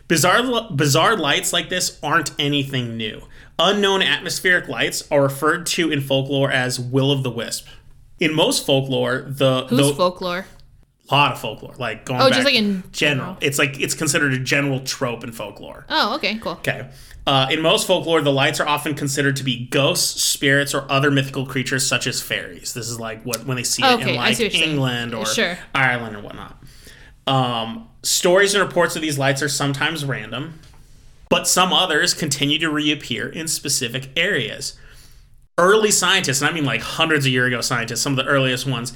Bizarre, bizarre lights like this aren't anything new. Unknown atmospheric lights are referred to in folklore as will o' the wisp. In most folklore, the Who's the, folklore? Lot of folklore, like going Oh, back just like in general. It's like it's considered a general trope in folklore. Oh, okay, cool. Okay. Uh, in most folklore, the lights are often considered to be ghosts, spirits, or other mythical creatures such as fairies. This is like what when they see it in like see saying. England or Sure. Ireland or whatnot. Um, stories and reports of these lights are sometimes random, but some others continue to reappear in specific areas. Early scientists, and I mean like hundreds of year ago scientists, some of the earliest ones,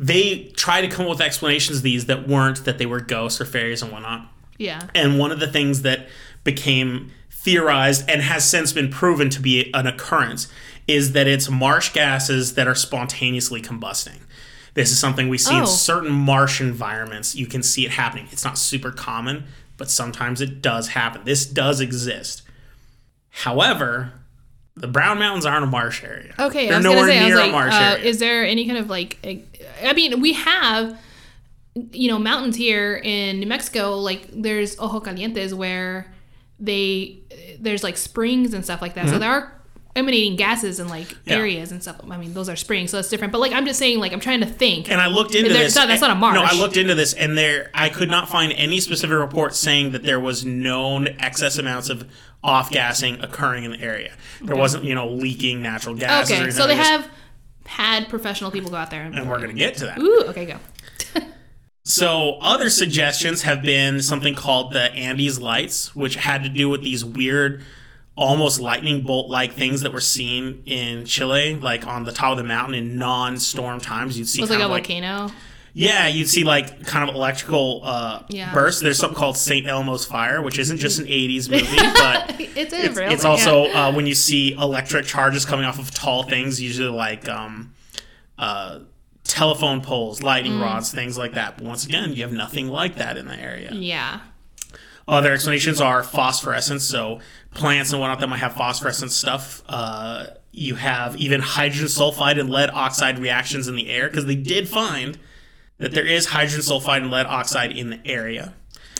they try to come up with explanations of these that weren't that they were ghosts or fairies and whatnot. Yeah. And one of the things that became theorized and has since been proven to be an occurrence is that it's marsh gases that are spontaneously combusting. This is something we see Oh. in certain marsh environments. You can see it happening. It's not super common, but sometimes it does happen. This does exist. However, the Brown Mountains aren't a marsh area. Okay, They're I was nowhere say, I was near a like, marsh uh, area. is there any kind of like, I mean, we have, you know, mountains here in New Mexico. Like, there's Ojo Calientes where they there's like springs and stuff like that. So there are emanating gases in like Mm-hmm. Yeah. areas and stuff. I mean, those are springs, so it's different. But like, I'm just saying, like, I'm trying to think. And I looked into this. not- that's not a marsh. No, I looked into this, and there I could not find any specific report saying that there was known excess amounts of off gassing occurring in the area. There wasn't, you know, leaking natural or okay, so they have had professional people go out there. and we're gonna get to that. Ooh, okay, go. So other suggestions have been something called the Andes lights, which had to do with these weird, almost lightning bolt like things that were seen in Chile, like on the top of the mountain in non-storm times. You'd see It was like a like volcano. Yeah, you'd see like kind of electrical uh, Yeah. bursts. There's something called St. Elmo's Fire, which isn't just an 80s movie, but It's, it's, real it's also yeah. uh, when you see electric charges coming off of tall things, usually like um, uh, telephone poles, lightning Mm. rods, things like that. But once again, you have nothing like that in the area. yeah. Other explanations are phosphorescence, so plants and whatnot that might have phosphorescent stuff. Uh, you have even hydrogen sulfide and lead oxide reactions in the air because they did find that there is hydrogen sulfide and lead oxide in the area.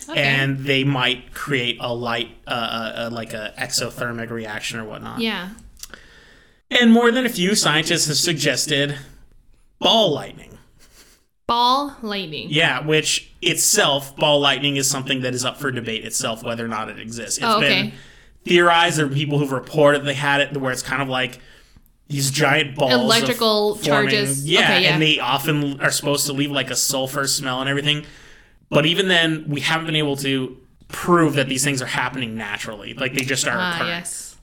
Okay. And they might create a light, uh, uh, uh, like a exothermic reaction or whatnot. Yeah. And more than a few scientists have suggested ball lightning. Ball lightning. Yeah, which itself, ball lightning is something that is up for debate itself, whether or not it exists. It's Oh, okay. been theorized. There are people who've reported they had it where it's kind of like these giant balls. of Electrical charges. Yeah, Okay, yeah. and they often are supposed to leave like a sulfur smell and everything. But even then, we haven't been able to prove that these things are happening naturally. Like they just are Ah, occurring. yes.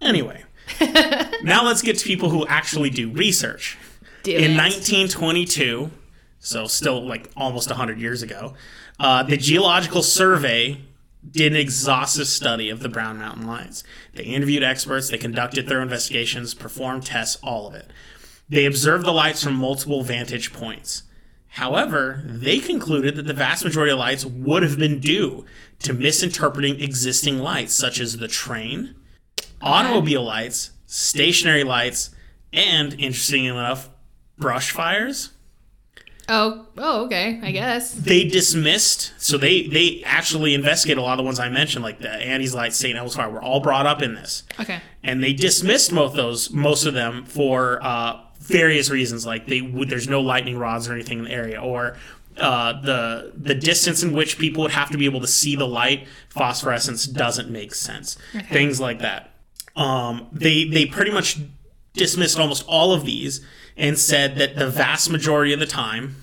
Anyway, now let's get to people who actually do research. Do In it. 1922, so still like almost 100 years ago, uh, the Geological Survey did an exhaustive study of the Brown Mountain Lights. They interviewed experts, they conducted thorough investigations, performed tests, all of it. They observed the lights from multiple vantage points. However, they concluded that the vast majority of lights would have been due to misinterpreting existing lights, such as the train, automobile lights, stationary lights, and, interestingly enough, brush fires. Oh, oh, okay. I guess. They dismissed, so they they actually investigated a lot of the ones I mentioned, like the Andes Light, St. Elmo's Fire, were all brought up in this, Okay. and they dismissed most of those, most of them for uh, various reasons, like they would there's no lightning rods or anything in the area, or uh, the the distance in which people would have to be able to see the light, phosphorescence doesn't make sense, things like that. Um, they they pretty much dismissed almost all of these and said that the vast majority of the time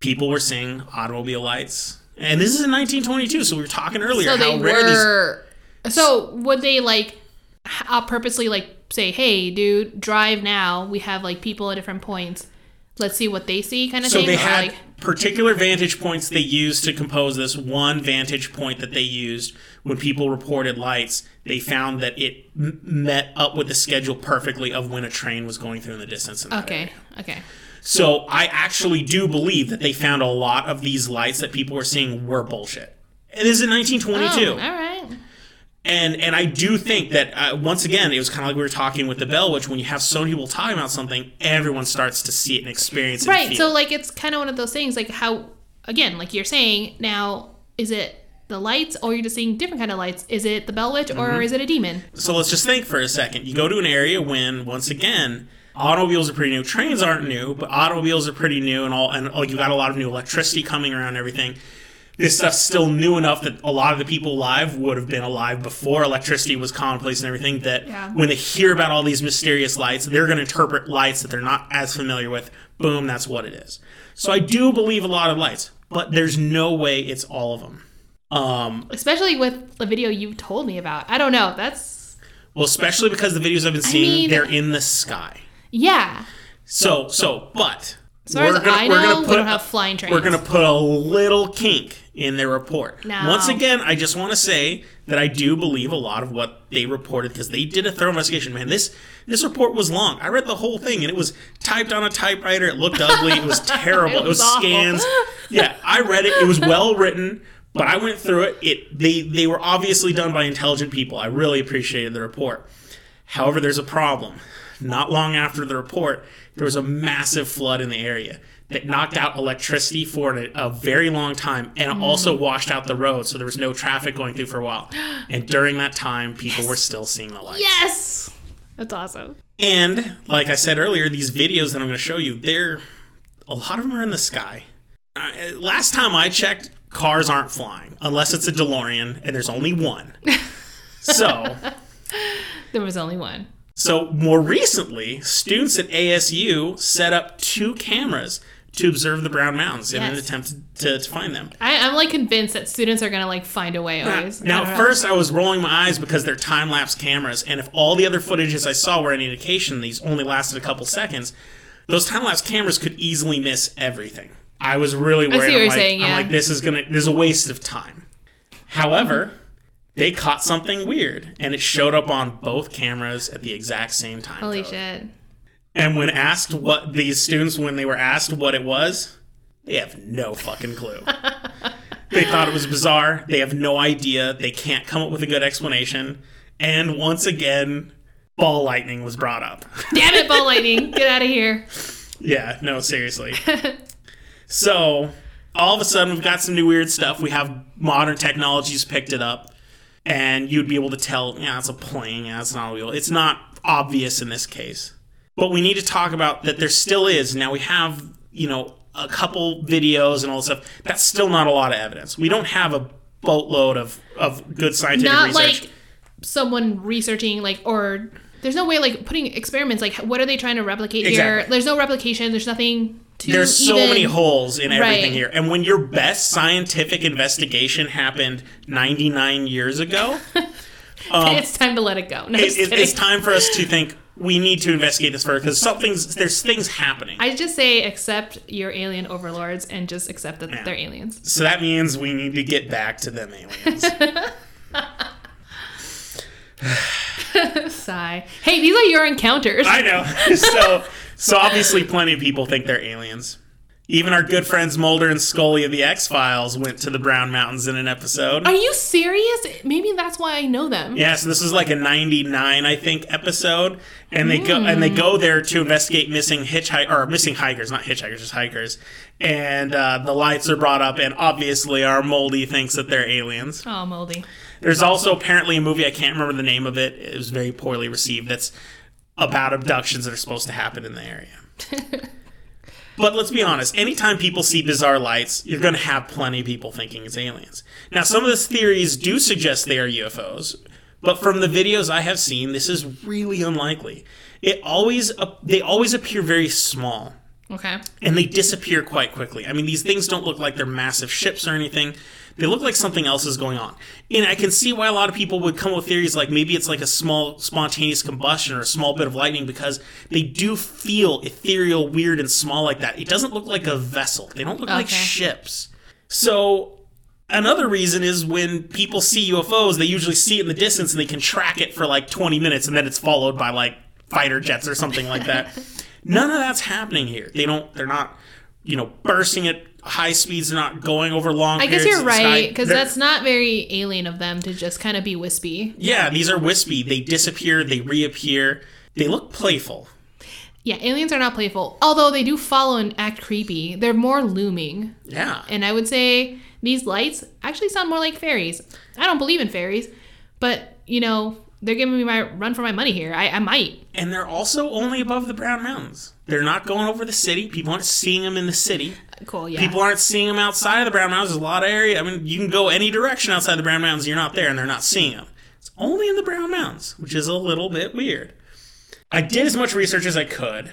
people were seeing automobile lights. And this is in 1922, so we were talking earlier So how rare these. were. So would they like h- uh, purposely like say, "Hey, dude, drive now. We have like people at different points. Let's see what they see," kind of So thing. they Or, had like, particular vantage points they used to compose this. One vantage point that they used when people reported lights, they found that it m- met up with the schedule perfectly of when a train was going through in the distance. In okay, area. okay. So I actually do believe that they found a lot of these lights that people were seeing were bullshit. It is in 1922. Oh, all right. And and I do think that uh, once again, it was kind of like we were talking with the Bell Witch When you have so many people talking about something, everyone starts to see it and experience it. Right. So like it's kind of one of those things like how again, like you're saying, now is it the lights or you're just seeing different kind of lights? Is it the Bell Witch Mm-hmm. or is it a demon? So let's just think for a second. You go to an area when, once again, automobiles are pretty new. Trains aren't new, but automobiles are pretty new, and all, and like you got a lot of new electricity coming around and everything. This stuff's still new enough that a lot of the people alive would have been alive before electricity was commonplace and everything. That Yeah. when they hear about all these mysterious lights, they're going to interpret lights that they're not as familiar with. Boom, that's what it is. So I do believe a lot of lights, but there's no way it's all of them. Um, Especially with the video you've told me about. I don't know. That's well, especially because the videos I've been seeing, mean- they're in the sky. yeah. So, so, but As far as I know, we don't have flying trains. We're gonna put a little kink in their report. No. Once again, I just want to say that I do believe a lot of what they reported because they did a thorough investigation. Man, this this report was long. I read the whole thing and it was typed on a typewriter. It looked ugly. It was terrible. It it was, was awful. scans. Yeah, I read it. It was well written. But I went through it. It they they were obviously done by intelligent people. I really appreciated the report. However, there's a problem. Not long after the report, there was a massive flood in the area that knocked out electricity for a, a very long time and also washed out the road, so there was no traffic going through for a while. And during that time, people were still seeing the lights. Yes. That's awesome. And like I said earlier, these videos that I'm going to show you, they're a lot of them are in the sky. Uh, last time I checked, cars aren't flying unless it's a DeLorean, and there's only one. So. There was only one. So more recently, students at ASU set up two cameras to observe the Brown Mountains in an attempt to, to find them. I, I'm like convinced that students are gonna like find a way always. Now, don't at uh-huh. first, I was rolling my eyes because they're time lapse cameras, and if all the other footages I saw were any indication, these only lasted a couple seconds. Those time lapse cameras could easily miss everything. I was really worried. see what I'm you're like, saying, I'm yeah. like, this is gonna, this is a waste of time. However, they caught something weird, and it showed up on both cameras at the exact same time. holy code. shit. And when asked what these students, when they were asked what it was, they have no fucking clue. they thought it was bizarre. They have no idea. They can't come up with a good explanation. And once again, ball lightning was brought up. Damn it, ball lightning! Get out of here. yeah, no, seriously. so all of a sudden, we've got some new weird stuff. We have modern technologies picked it up, and you'd be able to tell, yeah, it's a plane. Yeah, it's not a wheel. It's not obvious in this case. But we need to talk about that there still is. Now we have, you know, a couple videos and all this stuff. That's still not a lot of evidence. We don't have a boatload of, of good scientific Not research. like someone researching like or there's no way like putting experiments like what are they trying to replicate here? There's no replication. There's nothing to There's so many holes in everything Right. here. And when your best scientific investigation happened 99 years ago, um, it's time to let it go. No, it, it- it's time for us to think we need to investigate this further because something's there's things happening. I just say accept your alien overlords and just accept that they're aliens. so that means we need to get back to them aliens. Sigh. Hey, these are your encounters. I know. so so obviously plenty of people think they're aliens. Even our good friends Mulder and Scully of the X Files went to the Brown Mountains in an episode. Are you serious? Maybe that's why I know them. Yeah, so this is like a '99, I think, episode, and they go and they go there to investigate missing hitchhikers or missing hikers, not hitchhikers, just hikers. And uh, the lights are brought up, and obviously our Moldy thinks that they're aliens. Oh, moldy. There's also apparently a movie I can't remember the name of it. It was very poorly received. That's about abductions that are supposed to happen in the area. But let's be honest, anytime people see bizarre lights, you're going to have plenty of people thinking it's aliens. Now, some of the theories do suggest they are UFOs, but from the videos I have seen, this is really unlikely. It always they always appear very small Okay. and they disappear quite quickly. I mean, these things don't look like they're massive ships or anything. They look like something else is going on. And I can see why a lot of people would come up with theories like maybe it's like a small spontaneous combustion or a small bit of lightning because they do feel ethereal, weird, and small like that. It doesn't look like a vessel, they don't look like ships. So. Another reason is when people see UFOs, they usually see it in the distance and they can track it for like 20 minutes and then it's followed by like fighter jets or something like that. None of that's happening here. They don't. They're not. You know, bursting at high speeds, not going over long. I guess you're of the sky. right because that's not very alien of them to just kind of be wispy. yeah, these are wispy. They disappear, they reappear. They look playful. Yeah, aliens are not playful, although they do follow and act creepy. They're more looming, Yeah. and I would say these lights actually sound more like fairies. I don't believe in fairies, but you know they're giving me my run for my money here. I, I might. And they're also only above the Brown Mountains. They're not going over the city. People aren't seeing them in the city. Cool. Yeah. People aren't seeing them outside of the Brown Mountains. There's a lot of area. I mean, you can go any direction outside the Brown Mountains. You're not there, and they're not seeing them. It's only in the Brown Mountains, which is a little bit weird. I did as much research as I could,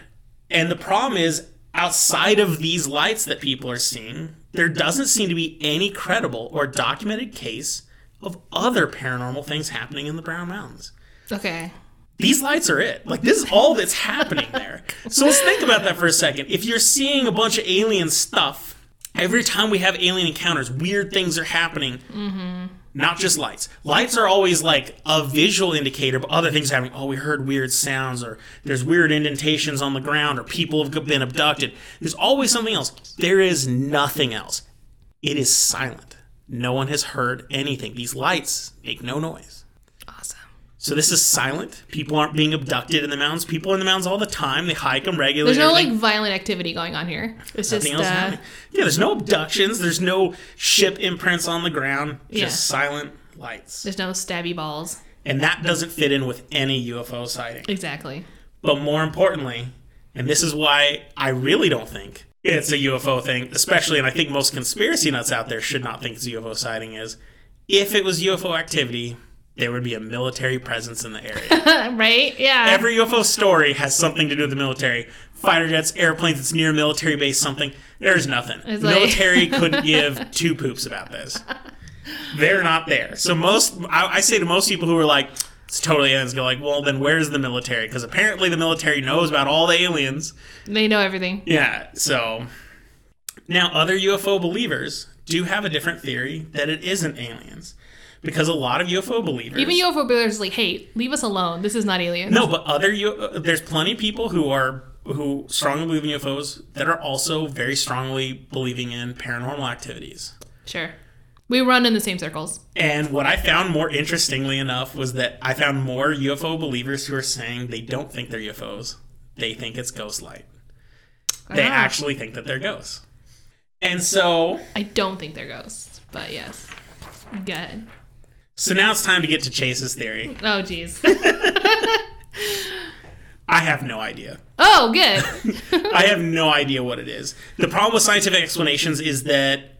and the problem is, outside of these lights that people are seeing, there doesn't seem to be any credible or documented case of other paranormal things happening in the Brown Mountains okay. these lights are it. Like this is all that's happening there. So let's think about that for a second. If you're seeing a bunch of alien stuff, every time we have alien encounters, weird things are happening. Mm-hmm. Not just lights. Lights are always like a visual indicator, but other things are happening. Oh, we heard weird sounds, or there's weird indentations on the ground, or people have been abducted. There's always something else. There is nothing else. It is silent. No one has heard anything. These lights make no noise. Awesome. So this is silent. People aren't being abducted in the mountains. People are in the mountains all the time. They hike them regularly. There's no like violent activity going on here. It's just else uh. Yeah, there's no abductions. There's no ship imprints on the ground. Just Yeah. silent lights. there's no stabby balls. And that doesn't fit in with any UFO sighting. Exactly. But more importantly, and this is why I really don't think it's a UFO thing, especially, and I think most conspiracy nuts out there should not think it's a UFO sighting is, if it was UFO activity, there would be a military presence in the area. right? Yeah. Every UFO story has something to do with the military. Fighter jets, airplanes, it's near a military base, something. There's nothing. It's like- military couldn't give two poops about this. They're not there. So most, I, I say to most people who are like, totally aliens, go like, well, then where's the military? Because apparently the military knows about all the aliens. they know everything. Yeah, so. Now, other UFO believers do have a different theory that it isn't aliens. Because a lot of UFO believers. Even UFO believers like, hey, leave us alone. This is not aliens. No, but other U- there's plenty of people who are who strongly believe in UFOs that are also very strongly believing in paranormal activities. Sure. We run in the same circles. And what I found more interestingly enough was that I found more UFO believers who are saying they don't think they're UFOs. They think it's ghost light. They Ah. actually think that they're ghosts. And so I don't think they're ghosts, but yes. Good. so now it's time to get to Chase's theory. Oh, jeez. I have no idea. oh, good. I have no idea what it is. The problem with scientific explanations is that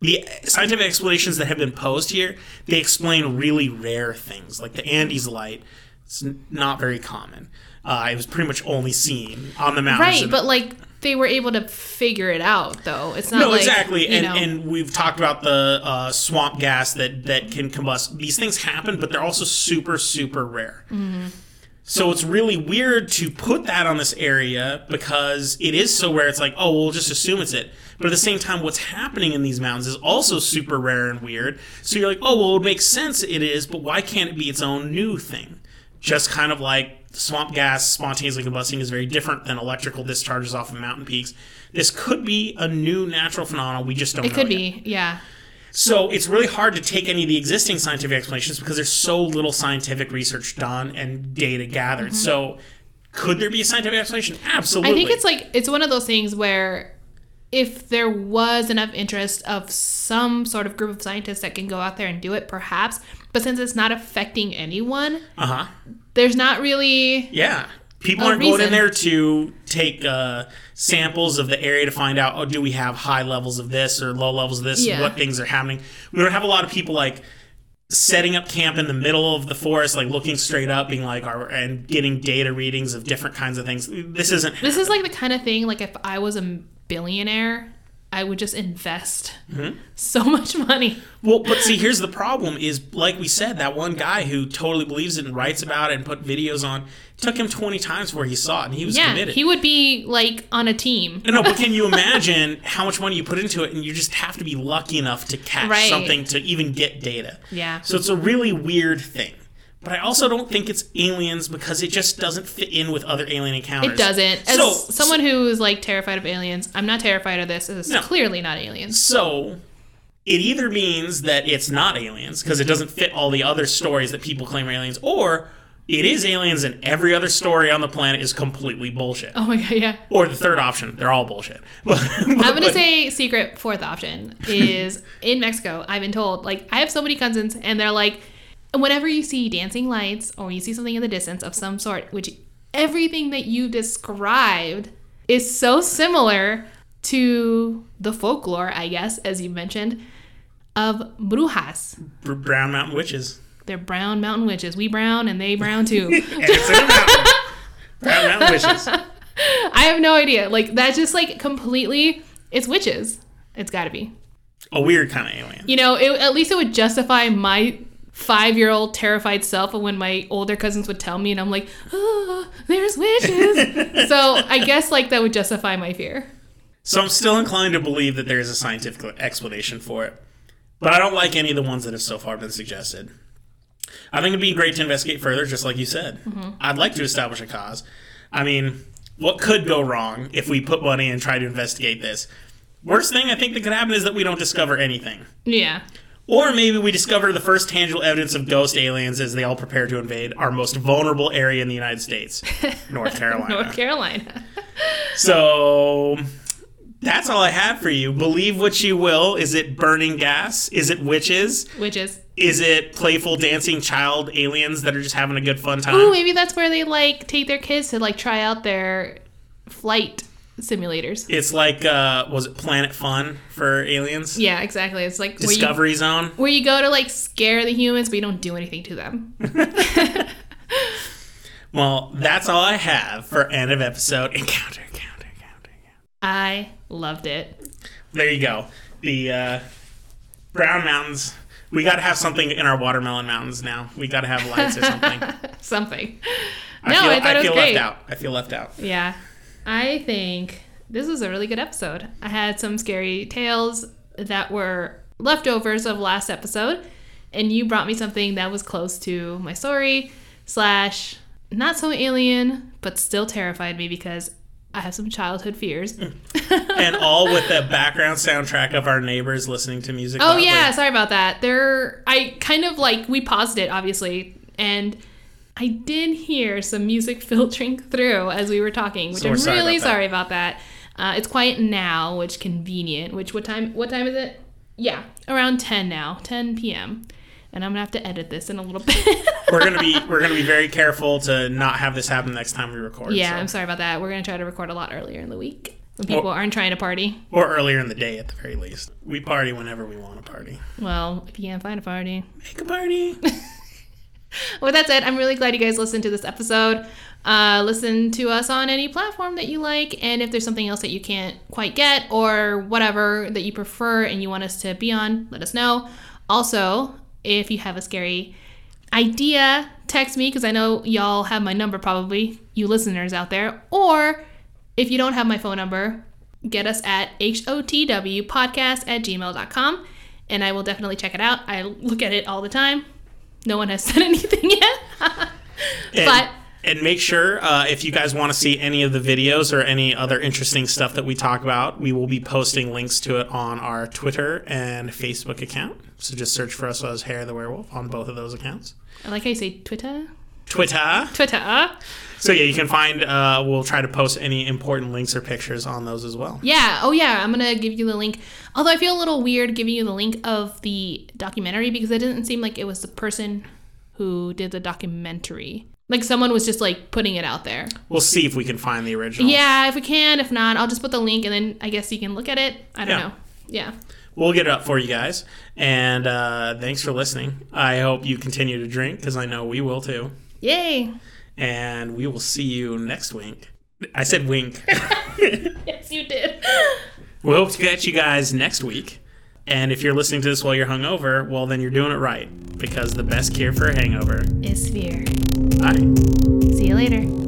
the scientific explanations that have been posed here, they explain really rare things, like the Andes light. It's not very common. Uh, it was pretty much only seen on the mountains. right, but like they were able to figure it out, though. It's not no, like, exactly, and know, and we've talked about the uh, swamp gas that that can combust. These things happen, but they're also super super rare. Mm-hmm. So it's really weird to put that on this area because it is so rare. It's like, oh, we'll just assume it's it. But at the same time, what's happening in these mountains is also super rare and weird. So you're like, oh, well, it makes sense it is, but why can't it be its own new thing? Just kind of like swamp gas spontaneously combusting is very different than electrical discharges off of mountain peaks. This could be a new natural phenomenon. We just don't know. it could yet. be, yeah. So it's really hard to take any of the existing scientific explanations because there's so little scientific research done and data gathered. So could there be a scientific explanation? Absolutely. Mm-hmm. I think it's like it's one of those things where if there was enough interest of some sort of group of scientists that can go out there and do it, perhaps. But since it's not affecting anyone, uh huh. there's not really. Yeah. People aren't going in there to take uh, samples of the area to find out, oh, do we have high levels of this or low levels of this? Yeah. What things are happening? We don't have a lot of people like setting up camp in the middle of the forest, like looking straight up, being like, our, and getting data readings of different kinds of things. This isn't. This is like the kind of thing like if I was a billionaire, I would just invest Mm-hmm. so much money. Well, but see, here's the problem: is like we said, that one guy who totally believes it and writes about it and put videos on took him 20 times where he saw it and he was Yeah, committed. he would be like on a team. no, but can you imagine how much money you put into it and you just have to be lucky enough to catch Right. something to even get data? Yeah. So it's a really weird thing. But I also don't think it's aliens because it just doesn't fit in with other alien encounters. It doesn't. As So- someone who is like terrified of aliens, I'm not terrified of this. It's No. clearly not aliens. So it either means that it's not aliens because it doesn't fit all the other stories that people claim are aliens, or it is aliens and every other story on the planet is completely bullshit. Oh my god, yeah. Or the third option, they're all bullshit. I'm gonna say secret fourth option is in Mexico. I've been told like I have so many cousins, and they're like, whenever you see dancing lights or you see something in the distance of some sort, which everything that you described is so similar to the folklore, I guess, as you mentioned, of brujas. Br- Brown Mountain Witches. They're brown mountain witches. We brown and they brown too. And it's in a mountain. Brown Mountain Witches. I have no idea. Like that's just like completely. It's witches. It's got to be. A weird kind of alien. You know, it, at least it would justify my five-year-old terrified self of when my older cousins would tell me, and I'm like, oh, there's witches. so I guess like that would justify my fear. So I'm still inclined to believe that there is a scientific explanation for it. But I don't like any of the ones that have so far been suggested. I think it'd be great to investigate further, just like you said. Mm-hmm. I'd like to establish a cause. I mean, what could go wrong if we put money and try to investigate this? Worst thing I think that could happen is that we don't discover anything. Yeah. Or maybe we discover the first tangible evidence of ghost aliens as they all prepare to invade our most vulnerable area in the United States, North Carolina. North Carolina. So that's all I have for you. Believe what you will. Is it burning gas? Is it witches? Witches. Is it playful dancing child aliens that are just having a good fun time? Ooh, maybe that's where they like take their kids to like try out their flight simulators. It's like uh was it Planet Fun for aliens? Yeah, exactly. It's like where you, Discovery Zone. where you go to like scare the humans, but you don't do anything to them. Well, that's all I have for end of episode encounter, encounter, encounter, encounter. I loved it. There you go. The uh, Brown Mountains. We got to have something in our watermelon mountains now. We got to have lights or something. Something. I No, feel, I thought it was feel great. left out. I feel left out. Yeah. I think this was a really good episode. I had some scary tales that were leftovers of last episode, and you brought me something that was close to my story, slash, not so alien, but still terrified me because I have some childhood fears. Mm. and all with the background soundtrack of our neighbors listening to music. Oh loudly. yeah, sorry about that. There, I kind of like we paused it obviously, and I did hear some music filtering through as we were talking, which So I'm sorry really about sorry about that. Uh, it's quiet now, which convenient. Which what time? What time is it? Yeah, around ten now, ten p.m. And I'm gonna have to edit this in a little bit. we're gonna be we're gonna be very careful to not have this happen next time we record. yeah, so. I'm sorry about that. We're gonna try to record a lot earlier in the week when people Well- aren't trying to party. or earlier in the day at the very least. We party whenever we want to party. Well, if you can't find a party. Make a party. With that said, I'm really glad you guys listened to this episode. Uh, listen to us on any platform that you like, and if there's something else that you can't quite get or whatever that you prefer and you want us to be on, let us know. Also, if you have a scary idea, text me because I know y'all have my number probably, you listeners out there. Or if you don't have my phone number, get us at hotwpodcast at gmail.com and I will definitely check it out. I look at it all the time. No one has said anything yet. And, But- and make sure uh, if you guys want to see any of the videos or any other interesting stuff that we talk about, we will be posting links to it on our Twitter and Facebook account. So just search for us as Hair the Werewolf on both of those accounts. I like how you say Twitter. Twitter. Twitter. So yeah, you can find. Uh, we'll try to post any important links or pictures on those as well. Yeah. Oh, yeah. I'm gonna give you the link. Although I feel a little weird giving you the link of the documentary because it didn't seem like it was the person who did the documentary. Like someone was just like putting it out there. We'll see if we can find the original. Yeah, if we can. If not, I'll just put the link and then I guess you can look at it. I don't Yeah. know. Yeah. We'll get it up for you guys. And uh, thanks for listening. I hope you continue to drink because I know we will too. Yay. And we will see you next week. I said wink. Yes, you did. we hope to catch you guys next week. And if you're listening to this while you're hungover, well, then you're doing it right because the best cure for a hangover. Is fear. Bye. See you later.